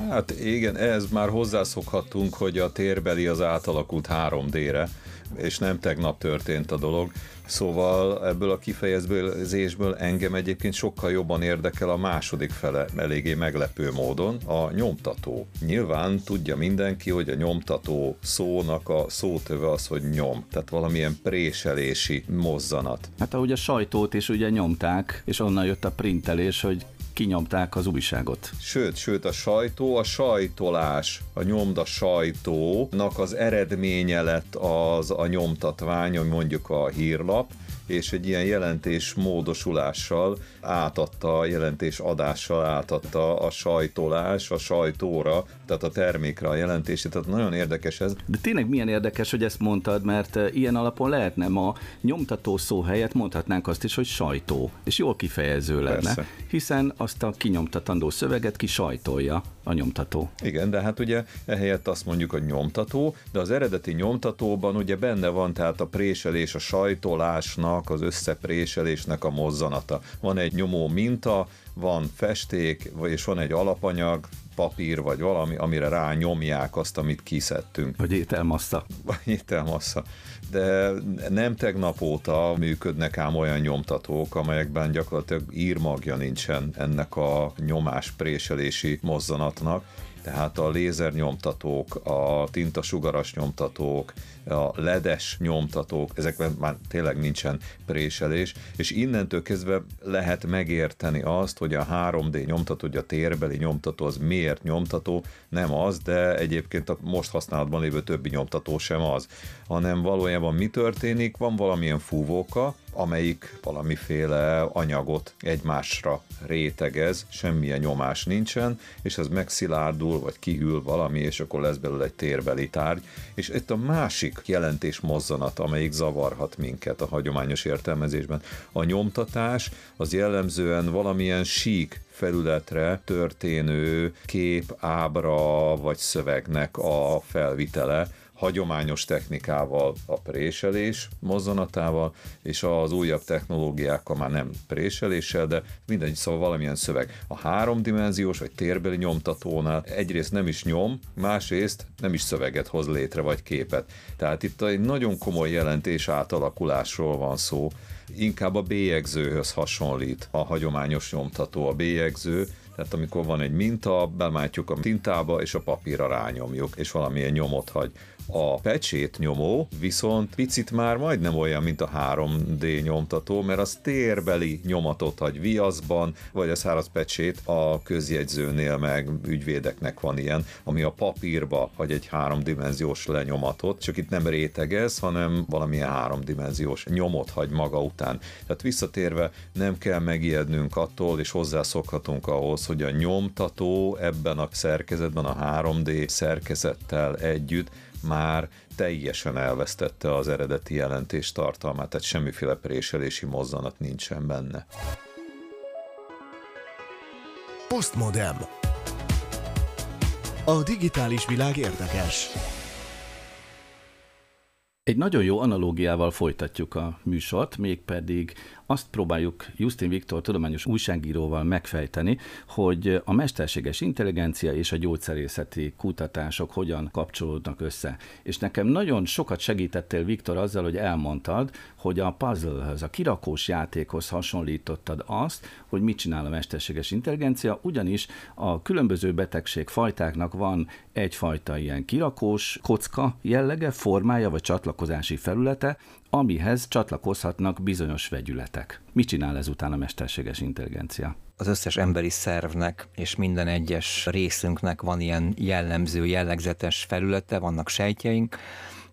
Hát igen, ez már hozzászokhattunk, hogy a térbeli az átalakult 3D-re, és nem tegnap történt a dolog. Szóval ebből a kifejezésből engem egyébként sokkal jobban érdekel a második fele, eléggé meglepő módon, a nyomtató. Nyilván tudja mindenki, hogy a nyomtató szónak a szótöve az, hogy nyom, tehát valamilyen préselési mozzanat. Hát ahogy a sajtót is ugye nyomták, és onnan jött a printelés, hogy kinyomták az újságot. Sőt, sőt, a sajtó, a sajtolás, a nyomda sajtónak az eredménye lett az a nyomtatvány, mondjuk a hírlap, és egy ilyen jelentés módosulással átadta, a jelentés adással átadta a sajtolás a sajtóra, tehát a termékre a jelentését, tehát nagyon érdekes ez. De tényleg milyen érdekes, hogy ezt mondtad, mert eh, ilyen alapon lehetne ma nyomtató szó helyett mondhatnánk azt is, hogy sajtó, és jól kifejező lenne, Persze. hiszen azt a kinyomtatandó szöveget ki sajtolja a nyomtató. Igen, de hát ugye ehelyett azt mondjuk, hogy nyomtató, de az eredeti nyomtatóban ugye benne van tehát a préselés, a sajtolásnak, az összepréselésnek a mozzanata. Van egy nyomó minta, van festék, és van egy alapanyag, papír vagy valami, amire rá nyomják azt, amit kiszedtünk. Vagy ételmassza. Vagy ételmassza. De nem tegnap óta működnek ám olyan nyomtatók, amelyekben gyakorlatilag írmagja nincsen ennek a nyomás-préselési mozzanatnak tehát a lézernyomtatók, a tintasugaras nyomtatók, a ledes nyomtatók, ezekben már tényleg nincsen préselés, és innentől kezdve lehet megérteni azt, hogy a 3D nyomtató, hogy a térbeli nyomtató az miért nyomtató, nem az, de egyébként a most használatban lévő többi nyomtató sem az, hanem valójában mi történik, van valamilyen fúvóka, amelyik valamiféle anyagot egymásra rétegez, semmilyen nyomás nincsen, és ez megszilárdul, vagy kihűl valami, és akkor lesz belőle egy térbeli tárgy. És itt a másik jelentés mozzanat, amelyik zavarhat minket a hagyományos értelmezésben. A nyomtatás az jellemzően valamilyen sík felületre történő kép, ábra vagy szövegnek a felvitele, hagyományos technikával, a préselés mozzanatával, és az újabb technológiákkal már nem préseléssel, de mindegy, szóval valamilyen szöveg. A háromdimenziós vagy térbeli nyomtatónál egyrészt nem is nyom, másrészt nem is szöveget hoz létre, vagy képet. Tehát itt egy nagyon komoly jelentés átalakulásról van szó, inkább a bélyegzőhöz hasonlít a hagyományos nyomtató. A bélyegző tehát amikor van egy minta, bemállítjuk a tintába, és a papírra rányomjuk, és valamilyen nyomot hagy. A pecsét nyomó viszont picit már majdnem olyan, mint a 3D nyomtató, mert az térbeli nyomatot hagy viaszban, vagy a száraz pecsét a közjegyzőnél meg ügyvédeknek van ilyen, ami a papírba hagy egy háromdimenziós lenyomatot, csak itt nem rétegez, hanem valamilyen háromdimenziós nyomot hagy maga után. Tehát visszatérve nem kell megijednünk attól, és hozzászokhatunk ahhoz, hogy a nyomtató ebben a szerkezetben, a 3D szerkezettel együtt már teljesen elvesztette az eredeti jelentés tartalmát, tehát semmiféle préselési mozzanat nincsen benne. Postmodem. A digitális világ érdekes. Egy nagyon jó analógiával folytatjuk a műsort, mégpedig azt próbáljuk Justin Viktor tudományos újságíróval megfejteni, hogy a mesterséges intelligencia és a gyógyszerészeti kutatások hogyan kapcsolódnak össze. És nekem nagyon sokat segítettél, Viktor, azzal, hogy elmondtad, hogy a puzzlehez, a kirakós játékhoz hasonlítottad azt, hogy mit csinál a mesterséges intelligencia, ugyanis a különböző betegség fajtáknak van egyfajta ilyen kirakós kocka jellege, formája vagy csatlakozási felülete, amihez csatlakozhatnak bizonyos vegyületek. Mit csinál ezután a mesterséges intelligencia? Az összes emberi szervnek és minden egyes részünknek van ilyen jellemző, jellegzetes felülete, vannak sejtjeink,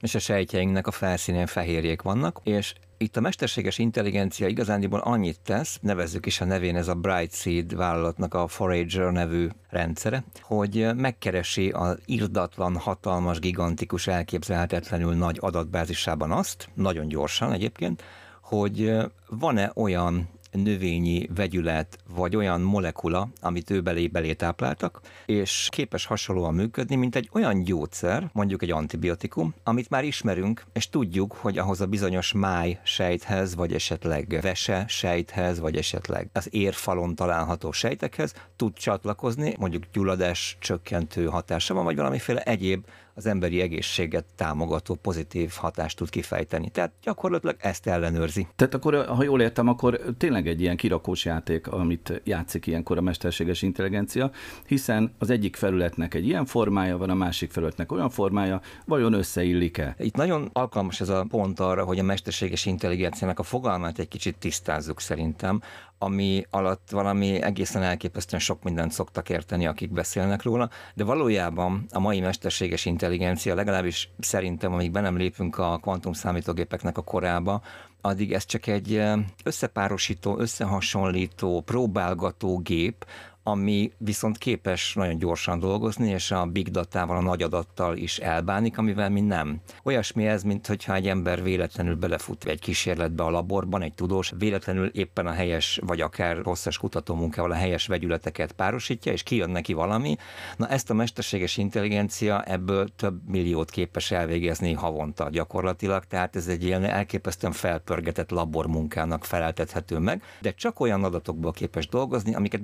és a sejtjeinknek a felszínén fehérjék vannak, és itt a mesterséges intelligencia igazándiból annyit tesz, nevezzük is a nevén ez a Brightseed vállalatnak a Forager nevű rendszere, hogy megkeresi az irdatlan, hatalmas, gigantikus, elképzelhetetlenül nagy adatbázisában azt, nagyon gyorsan egyébként, hogy van-e olyan növényi vegyület, vagy olyan molekula, amit ő belé belé tápláltak, és képes hasonlóan működni, mint egy olyan gyógyszer, mondjuk egy antibiotikum, amit már ismerünk, és tudjuk, hogy ahhoz a bizonyos máj sejthez, vagy esetleg vese sejthez, vagy esetleg az érfalon található sejtekhez tud csatlakozni, mondjuk gyulladás csökkentő hatása van, vagy valamiféle egyéb az emberi egészséget támogató pozitív hatást tud kifejteni. Tehát gyakorlatilag ezt ellenőrzi. Tehát akkor, ha jól értem, akkor tényleg egy ilyen kirakós játék, amit játszik ilyenkor a mesterséges intelligencia, hiszen az egyik felületnek egy ilyen formája van, a másik felületnek olyan formája, vajon összeillik-e? Itt nagyon alkalmas ez a pont arra, hogy a mesterséges intelligenciának a fogalmát egy kicsit tisztázzuk szerintem ami alatt valami egészen elképesztően sok mindent szoktak érteni, akik beszélnek róla, de valójában a mai mesterséges intelligencia, legalábbis szerintem, amíg be nem lépünk a kvantum számítógépeknek a korába, addig ez csak egy összepárosító, összehasonlító, próbálgató gép, ami viszont képes nagyon gyorsan dolgozni, és a big datával, a nagy adattal is elbánik, amivel mi nem. Olyasmi ez, mint hogyha egy ember véletlenül belefut egy kísérletbe a laborban, egy tudós, véletlenül éppen a helyes, vagy akár hosszas kutatómunkával a helyes vegyületeket párosítja, és kijön neki valami. Na ezt a mesterséges intelligencia ebből több milliót képes elvégezni havonta gyakorlatilag, tehát ez egy ilyen elképesztően felpörgetett labormunkának feleltethető meg, de csak olyan adatokból képes dolgozni, amiket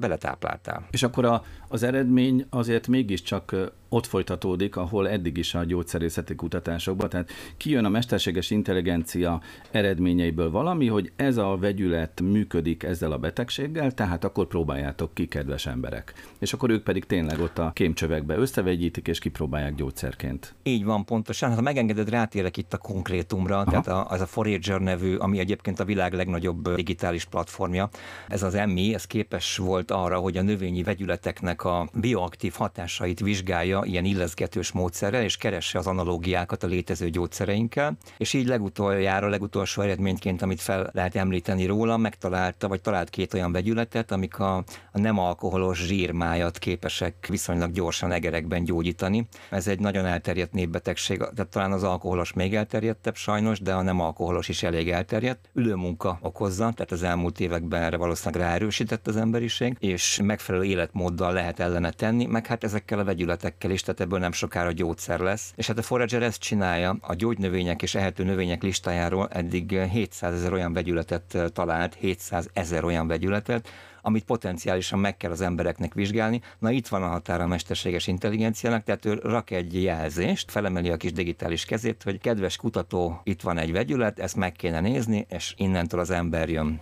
beletápláltál. És akkor a, az eredmény azért mégiscsak ott folytatódik, ahol eddig is a gyógyszerészeti kutatásokban. Tehát kijön a mesterséges intelligencia eredményeiből valami, hogy ez a vegyület működik ezzel a betegséggel, tehát akkor próbáljátok ki, kedves emberek. És akkor ők pedig tényleg ott a kémcsövekbe összevegyítik és kipróbálják gyógyszerként. Így van, pontosan. Hát ha megengeded, rátérek itt a konkrétumra, Aha. tehát a, az a Forager nevű, ami egyébként a világ legnagyobb digitális platformja. Ez az emmi, ez képes volt arra, hogy a növényi vegyületeknek a bioaktív hatásait vizsgálja ilyen illeszgetős módszerrel, és keresse az analógiákat a létező gyógyszereinkkel, és így legutoljára, legutolsó eredményként, amit fel lehet említeni róla, megtalálta, vagy talált két olyan vegyületet, amik a, a nem alkoholos zsírmájat képesek viszonylag gyorsan egerekben gyógyítani. Ez egy nagyon elterjedt népbetegség, tehát talán az alkoholos még elterjedtebb sajnos, de a nem alkoholos is elég elterjedt. Ülőmunka okozza, tehát az elmúlt években erre valószínűleg ráerősített az emberiség, és megfelelő életmóddal lehet ellene tenni, meg hát ezekkel a vegyületekkel is, tehát ebből nem sokára gyógyszer lesz. És hát a Forager ezt csinálja, a gyógynövények és ehető növények listájáról eddig 700 ezer olyan vegyületet talált, 700 ezer olyan vegyületet, amit potenciálisan meg kell az embereknek vizsgálni. Na itt van a határa a mesterséges intelligenciának, tehát ő rak egy jelzést, felemeli a kis digitális kezét, hogy kedves kutató, itt van egy vegyület, ezt meg kéne nézni, és innentől az ember jön.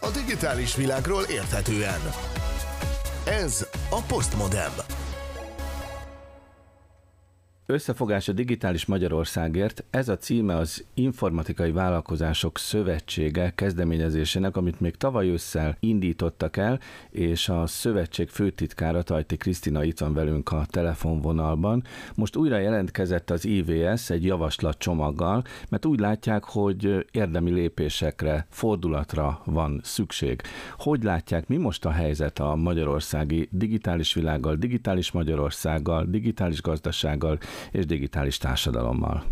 A digitális világról érthetően. Ez a Postmodem. Összefogás a Digitális Magyarországért. Ez a címe az Informatikai Vállalkozások Szövetsége kezdeményezésének, amit még tavaly ősszel indítottak el, és a szövetség főtitkára Tajti Krisztina itt van velünk a telefonvonalban. Most újra jelentkezett az IVS egy javaslat csomaggal, mert úgy látják, hogy érdemi lépésekre, fordulatra van szükség. Hogy látják, mi most a helyzet a magyarországi digitális világgal, digitális Magyarországgal, digitális gazdasággal, és digitális társadalommal.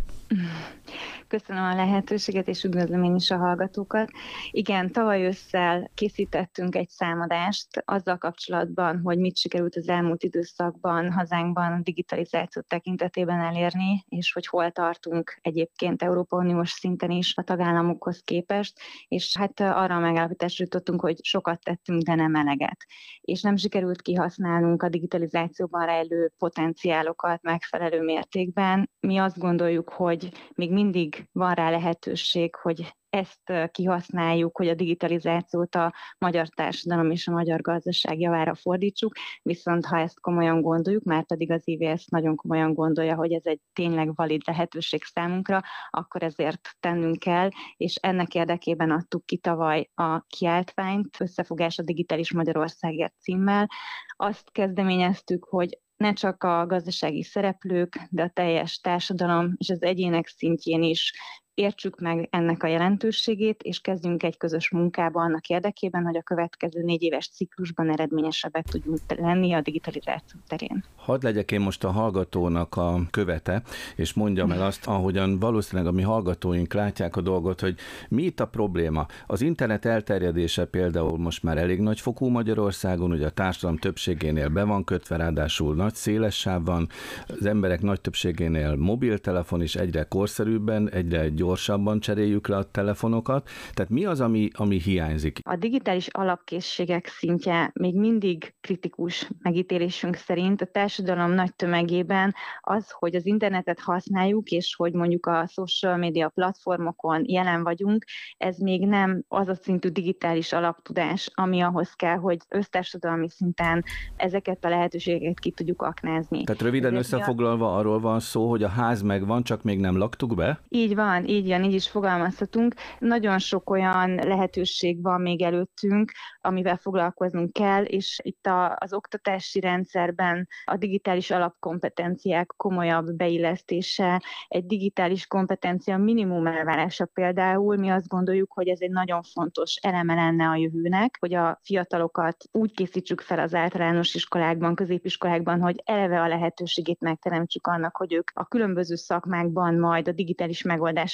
Köszönöm a lehetőséget, és üdvözlöm én is a hallgatókat. Igen, tavaly ősszel készítettünk egy számadást azzal kapcsolatban, hogy mit sikerült az elmúlt időszakban hazánkban a digitalizáció tekintetében elérni, és hogy hol tartunk egyébként Európa Uniós szinten is a tagállamokhoz képest, és hát arra a megállapításra jutottunk, hogy sokat tettünk, de nem eleget. És nem sikerült kihasználnunk a digitalizációban rejlő potenciálokat megfelelő mértékben. Mi azt gondoljuk, hogy még mindig van rá lehetőség, hogy ezt kihasználjuk, hogy a digitalizációt a magyar társadalom és a magyar gazdaság javára fordítsuk, viszont ha ezt komolyan gondoljuk, már pedig az IVS nagyon komolyan gondolja, hogy ez egy tényleg valid lehetőség számunkra, akkor ezért tennünk kell, és ennek érdekében adtuk ki tavaly a kiáltványt, összefogás a digitális Magyarországért címmel. Azt kezdeményeztük, hogy ne csak a gazdasági szereplők, de a teljes társadalom és az egyének szintjén is értsük meg ennek a jelentőségét, és kezdjünk egy közös munkába annak érdekében, hogy a következő négy éves ciklusban eredményesebbek tudjunk lenni a digitalizáció terén. Hadd legyek én most a hallgatónak a követe, és mondjam el azt, ahogyan valószínűleg a mi hallgatóink látják a dolgot, hogy mi itt a probléma. Az internet elterjedése például most már elég nagy fokú Magyarországon, ugye a társadalom többségénél be van kötve, ráadásul nagy széles sáv van, az emberek nagy többségénél mobiltelefon is egyre korszerűbben, egyre gyorsabban cseréljük le a telefonokat. Tehát mi az, ami, ami hiányzik? A digitális alapkészségek szintje még mindig kritikus megítélésünk szerint a társadalom nagy tömegében az, hogy az internetet használjuk, és hogy mondjuk a social media platformokon jelen vagyunk, ez még nem az a szintű digitális alaptudás, ami ahhoz kell, hogy össztársadalmi szinten ezeket a lehetőségeket ki tudjuk aknázni. Tehát röviden Ezért összefoglalva arról van szó, hogy a ház megvan, csak még nem laktuk be? Így van, így jön, így is fogalmazhatunk. Nagyon sok olyan lehetőség van még előttünk, amivel foglalkoznunk kell, és itt a, az oktatási rendszerben a digitális alapkompetenciák komolyabb beillesztése, egy digitális kompetencia minimum elvárása például, mi azt gondoljuk, hogy ez egy nagyon fontos eleme lenne a jövőnek, hogy a fiatalokat úgy készítsük fel az általános iskolákban, középiskolákban, hogy eleve a lehetőségét megteremtsük annak, hogy ők a különböző szakmákban majd a digitális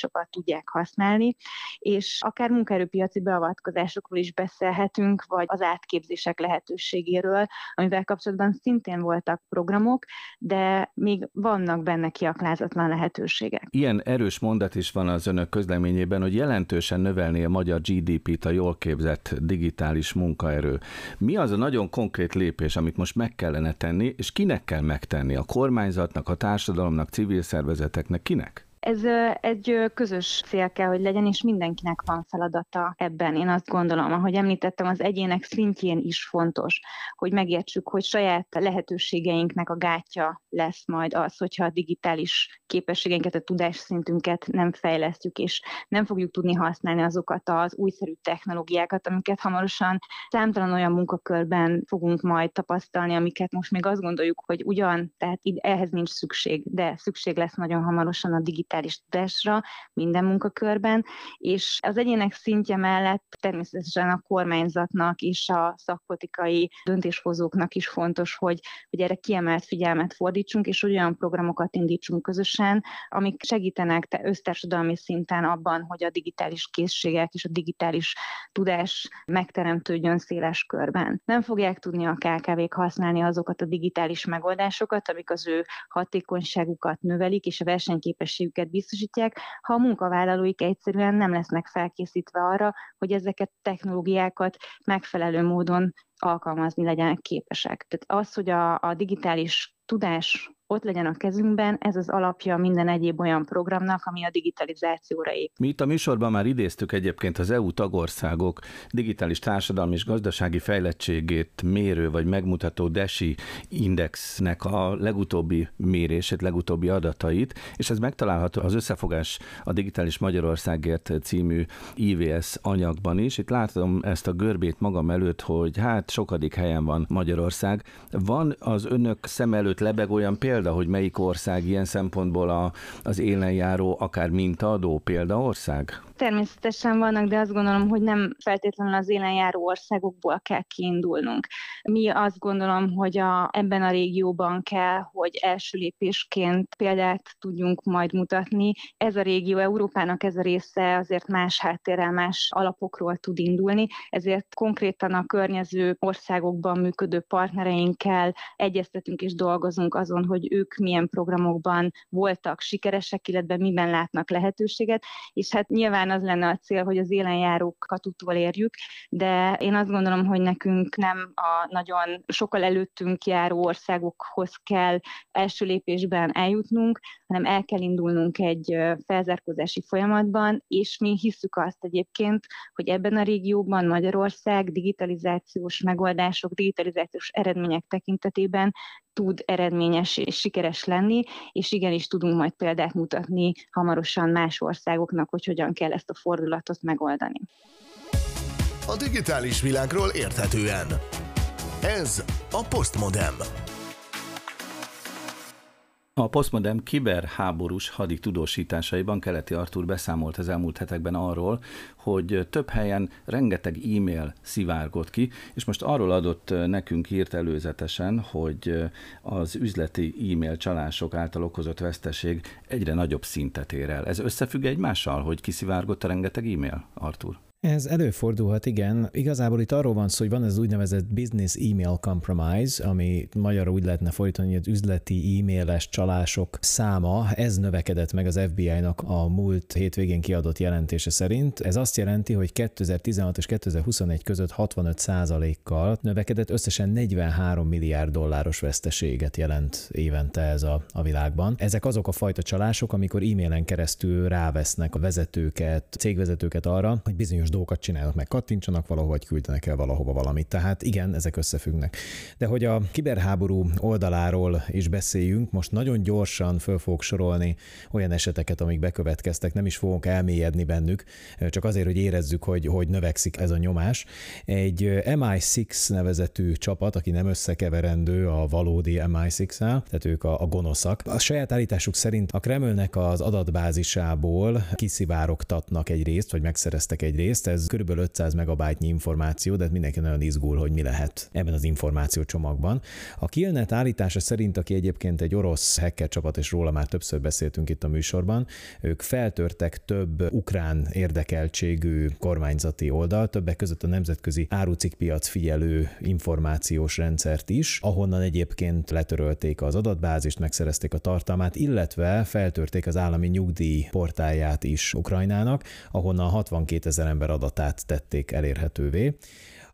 megoldásokat tudják használni, és akár munkaerőpiaci beavatkozásokról is beszélhetünk, vagy az átképzések lehetőségéről, amivel kapcsolatban szintén voltak programok, de még vannak benne kiaklázatlan lehetőségek. Ilyen erős mondat is van az önök közleményében, hogy jelentősen növelné a magyar GDP-t a jól képzett digitális munkaerő. Mi az a nagyon konkrét lépés, amit most meg kellene tenni, és kinek kell megtenni? A kormányzatnak, a társadalomnak, civil szervezeteknek, kinek? Ez egy közös cél kell, hogy legyen, és mindenkinek van feladata ebben. Én azt gondolom, ahogy említettem, az egyének szintjén is fontos, hogy megértsük, hogy saját lehetőségeinknek a gátja lesz majd az, hogyha a digitális képességeinket, a tudásszintünket nem fejlesztjük, és nem fogjuk tudni használni azokat az újszerű technológiákat, amiket hamarosan számtalan olyan munkakörben fogunk majd tapasztalni, amiket most még azt gondoljuk, hogy ugyan, tehát ehhez nincs szükség, de szükség lesz nagyon hamarosan a digitális digitális tudásra minden munkakörben, és az egyének szintje mellett természetesen a kormányzatnak és a szakpolitikai döntéshozóknak is fontos, hogy, hogy erre kiemelt figyelmet fordítsunk, és olyan programokat indítsunk közösen, amik segítenek össztársadalmi szinten abban, hogy a digitális készségek és a digitális tudás megteremtődjön széles körben. Nem fogják tudni a KKV-k használni azokat a digitális megoldásokat, amik az ő hatékonyságukat növelik, és a versenyképességüket lehetőségeket biztosítják, ha a munkavállalóik egyszerűen nem lesznek felkészítve arra, hogy ezeket technológiákat megfelelő módon alkalmazni legyenek képesek. Tehát az, hogy a, a digitális tudás ott legyen a kezünkben, ez az alapja minden egyéb olyan programnak, ami a digitalizációra épül. Mi itt a műsorban már idéztük egyébként az EU tagországok digitális társadalmi és gazdasági fejlettségét mérő vagy megmutató DESI indexnek a legutóbbi mérését, legutóbbi adatait, és ez megtalálható az összefogás a Digitális Magyarországért című IVS anyagban is. Itt látom ezt a görbét magam előtt, hogy hát sokadik helyen van Magyarország. Van az önök szem előtt lebeg olyan példa, példa, hogy melyik ország ilyen szempontból a, az élenjáró, akár mintaadó példaország? Természetesen vannak, de azt gondolom, hogy nem feltétlenül az élenjáró országokból kell kiindulnunk. Mi azt gondolom, hogy a, ebben a régióban kell, hogy első lépésként példát tudjunk majd mutatni. Ez a régió, Európának ez a része azért más háttérrel, más alapokról tud indulni, ezért konkrétan a környező országokban működő partnereinkkel egyeztetünk és dolgozunk azon, hogy ők milyen programokban voltak sikeresek, illetve miben látnak lehetőséget, és hát nyilván az lenne a cél, hogy az élenjárókat utól érjük, de én azt gondolom, hogy nekünk nem a nagyon sokkal előttünk járó országokhoz kell első lépésben eljutnunk, hanem el kell indulnunk egy felzárkózási folyamatban, és mi hisszük azt egyébként, hogy ebben a régióban Magyarország digitalizációs megoldások, digitalizációs eredmények tekintetében tud eredményes és sikeres lenni, és igenis tudunk majd példát mutatni hamarosan más országoknak, hogy hogyan kell ezt a fordulatot megoldani. A digitális világról érthetően. Ez a Postmodem. A postmodern kiberháborús hadik tudósításaiban Keleti Artúr beszámolt az elmúlt hetekben arról, hogy több helyen rengeteg e-mail szivárgott ki, és most arról adott nekünk hírt előzetesen, hogy az üzleti e-mail csalások által okozott veszteség egyre nagyobb szintet ér el. Ez összefügg egymással, hogy kiszivárgott a rengeteg e-mail, Artúr? Ez előfordulhat, igen. Igazából itt arról van szó, hogy van ez úgynevezett business email compromise, ami magyarul úgy lehetne fordítani, hogy az üzleti e-mailes csalások száma, ez növekedett meg az FBI-nak a múlt hétvégén kiadott jelentése szerint. Ez azt jelenti, hogy 2016 és 2021 között 65 kal növekedett, összesen 43 milliárd dolláros veszteséget jelent évente ez a, a világban. Ezek azok a fajta csalások, amikor e-mailen keresztül rávesznek a vezetőket, cégvezetőket arra, hogy bizonyos dolgokat csinálnak, meg kattintsanak valahova, vagy küldenek el valahova valamit. Tehát igen, ezek összefüggnek. De hogy a kiberháború oldaláról is beszéljünk, most nagyon gyorsan föl fogok sorolni olyan eseteket, amik bekövetkeztek, nem is fogunk elmélyedni bennük, csak azért, hogy érezzük, hogy, hogy növekszik ez a nyomás. Egy MI6 nevezetű csapat, aki nem összekeverendő a valódi MI6-el, tehát ők a, a gonoszak. A saját állításuk szerint a Kremlnek az adatbázisából kiszivárogtatnak egy részt, vagy megszereztek egy részt, ez kb. 500 megabájtnyi információ, de hát mindenki nagyon izgul, hogy mi lehet ebben az információcsomagban. A Killnet állítása szerint, aki egyébként egy orosz hacker csapat, és róla már többször beszéltünk itt a műsorban, ők feltörtek több ukrán érdekeltségű kormányzati oldal, többek között a nemzetközi árucikkpiac figyelő információs rendszert is, ahonnan egyébként letörölték az adatbázist, megszerezték a tartalmát, illetve feltörték az állami nyugdíj portáját is Ukrajnának, ahonnan 62 ezer ember adatát tették elérhetővé.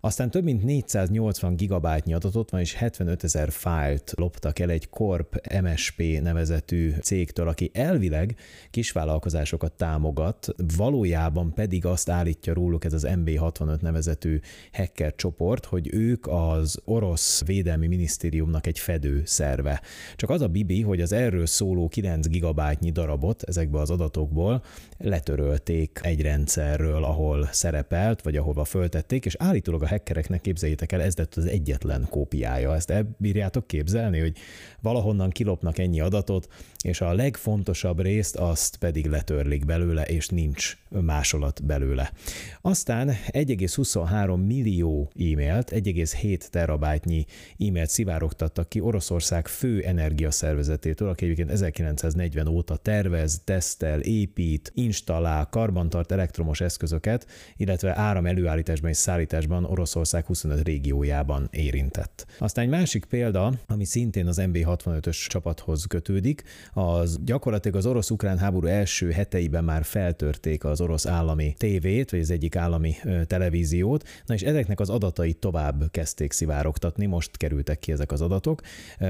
Aztán több mint 480 gigabájtnyi adatot van, és 75 ezer fájlt loptak el egy Corp MSP nevezetű cégtől, aki elvileg kisvállalkozásokat támogat, valójában pedig azt állítja róluk ez az MB65 nevezetű hacker csoport, hogy ők az orosz védelmi minisztériumnak egy fedő szerve. Csak az a bibi, hogy az erről szóló 9 gigabájtnyi darabot ezekbe az adatokból letörölték egy rendszerről, ahol szerepelt, vagy ahova föltették, és állítólag a hackereknek képzeljétek el, ez lett az egyetlen kópiája. Ezt elbírjátok képzelni, hogy valahonnan kilopnak ennyi adatot, és a legfontosabb részt azt pedig letörlik belőle, és nincs másolat belőle. Aztán 1,23 millió e-mailt, 1,7 terabájtnyi e-mailt szivárogtattak ki Oroszország fő energiaszervezetétől, aki egyébként 1940 óta tervez, tesztel, épít, installál, karbantart elektromos eszközöket, illetve áram előállításban és szállításban Oroszország 25 régiójában érintett. Aztán egy másik példa, ami szintén az MB65-ös csapathoz kötődik, az gyakorlatilag az orosz-ukrán háború első heteiben már feltörték az orosz állami tévét, vagy az egyik állami televíziót, na és ezeknek az adatait tovább kezdték szivárogtatni, most kerültek ki ezek az adatok,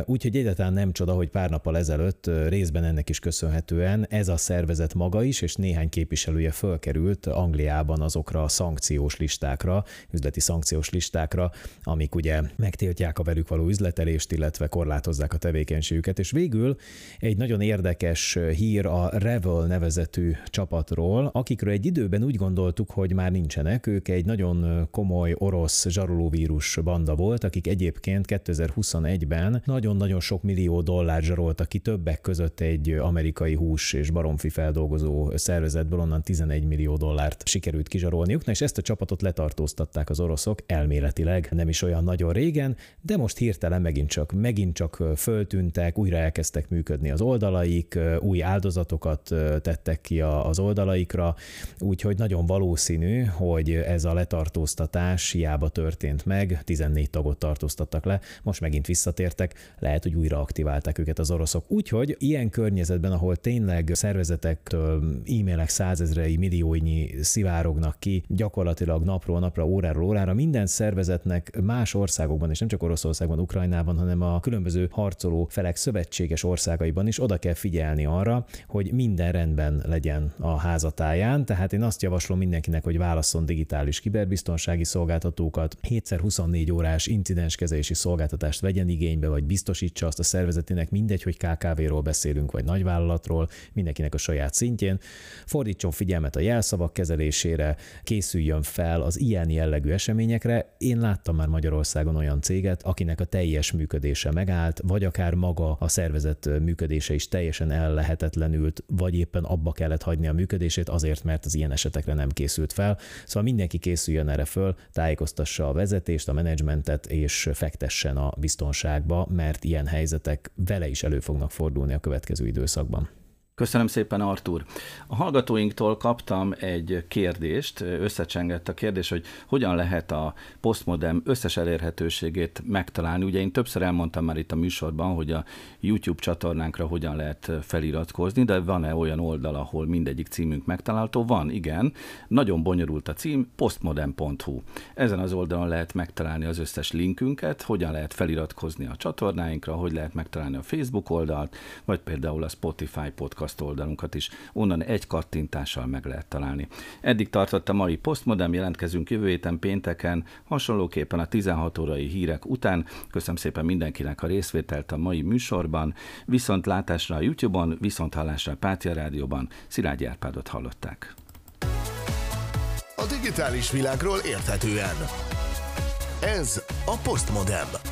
úgyhogy egyáltalán nem csoda, hogy pár nappal ezelőtt részben ennek is köszönhetően ez a szervezet maga is, és néhány képviselője fölkerült Angliában azokra a szankciós listákra, üzleti szankciós listákra, amik ugye megtiltják a velük való üzletelést, illetve korlátozzák a tevékenységüket, és végül egy nagyon érdekes hír a Revel nevezetű csapatról, akikről egy időben úgy gondoltuk, hogy már nincsenek, ők egy nagyon komoly orosz zsarolóvírus banda volt, akik egyébként 2021-ben nagyon-nagyon sok millió dollár zsaroltak ki, többek között egy amerikai hús és baromfi feldolgozó szervezetből, onnan 11 millió dollárt sikerült kizsarolniuk, és ezt a csapatot letartóztatták az oroszok elméletileg, nem is olyan nagyon régen, de most hirtelen megint csak, megint csak föltűntek, újra elkezdtek működni az oldalaik, új áldozatokat tettek ki az oldalaikra, úgyhogy nagyon valószínű, hogy ez a letartóztatás hiába történt meg, 14 tagot tartóztattak le, most megint visszatértek, lehet, hogy újra aktiválták őket az oroszok. Úgyhogy ilyen környezetben, ahol tényleg szervezetektől e-mailek százezrei, millióinyi szivárognak ki, gyakorlatilag napról napra, óráról órára, minden szervezetnek más országokban, és nem csak Oroszországban, Ukrajnában, hanem a különböző harcoló felek szövetséges országaiban is oda kell figyelni arra, hogy minden rendben legyen a házatáján. Tehát én azt javaslom mindenkinek, hogy válasszon digitális kiberbiztonsági szolgáltatókat, 7x24 órás incidenskezelési szolgáltatást vegyen igénybe, vagy biztosítsa azt a szervezetének, mindegy, hogy KKV-ról beszélünk, vagy nagyvállalatról, mindenkinek a saját szintjén. Fordítson figyelmet a jelszavak kezelésére, készüljön fel az ilyen jellegű eseményekre. Én láttam már Magyarországon olyan céget, akinek a teljes működése megállt, vagy akár maga a szervezet működése is teljesen ellehetetlenült, vagy éppen abba kellett hagyni a működését azért, mert az ilyen esetekre nem készült fel. Szóval mindenki készüljön erre föl, tájékoztassa a vezetést, a menedzsmentet, és fektessen a biztonságba, mert ilyen helyzetek vele is elő fognak fordulni a következő időszakban. Köszönöm szépen, Artur. A hallgatóinktól kaptam egy kérdést, összecsengett a kérdés, hogy hogyan lehet a postmodern összes elérhetőségét megtalálni. Ugye én többször elmondtam már itt a műsorban, hogy a YouTube csatornánkra hogyan lehet feliratkozni, de van-e olyan oldal, ahol mindegyik címünk megtalálható? Van, igen. Nagyon bonyolult a cím, postmodern.hu. Ezen az oldalon lehet megtalálni az összes linkünket, hogyan lehet feliratkozni a csatornáinkra, hogy lehet megtalálni a Facebook oldalt, vagy például a Spotify podcast podcast oldalunkat is. Onnan egy kattintással meg lehet találni. Eddig tartott a mai Postmodem, jelentkezünk jövő héten pénteken, hasonlóképpen a 16 órai hírek után. Köszönöm szépen mindenkinek a részvételt a mai műsorban. Viszont látásra a YouTube-on, viszont hallásra a Pátia Rádióban. Szilágyi Árpádot hallották. A digitális világról érthetően. Ez a Postmodem.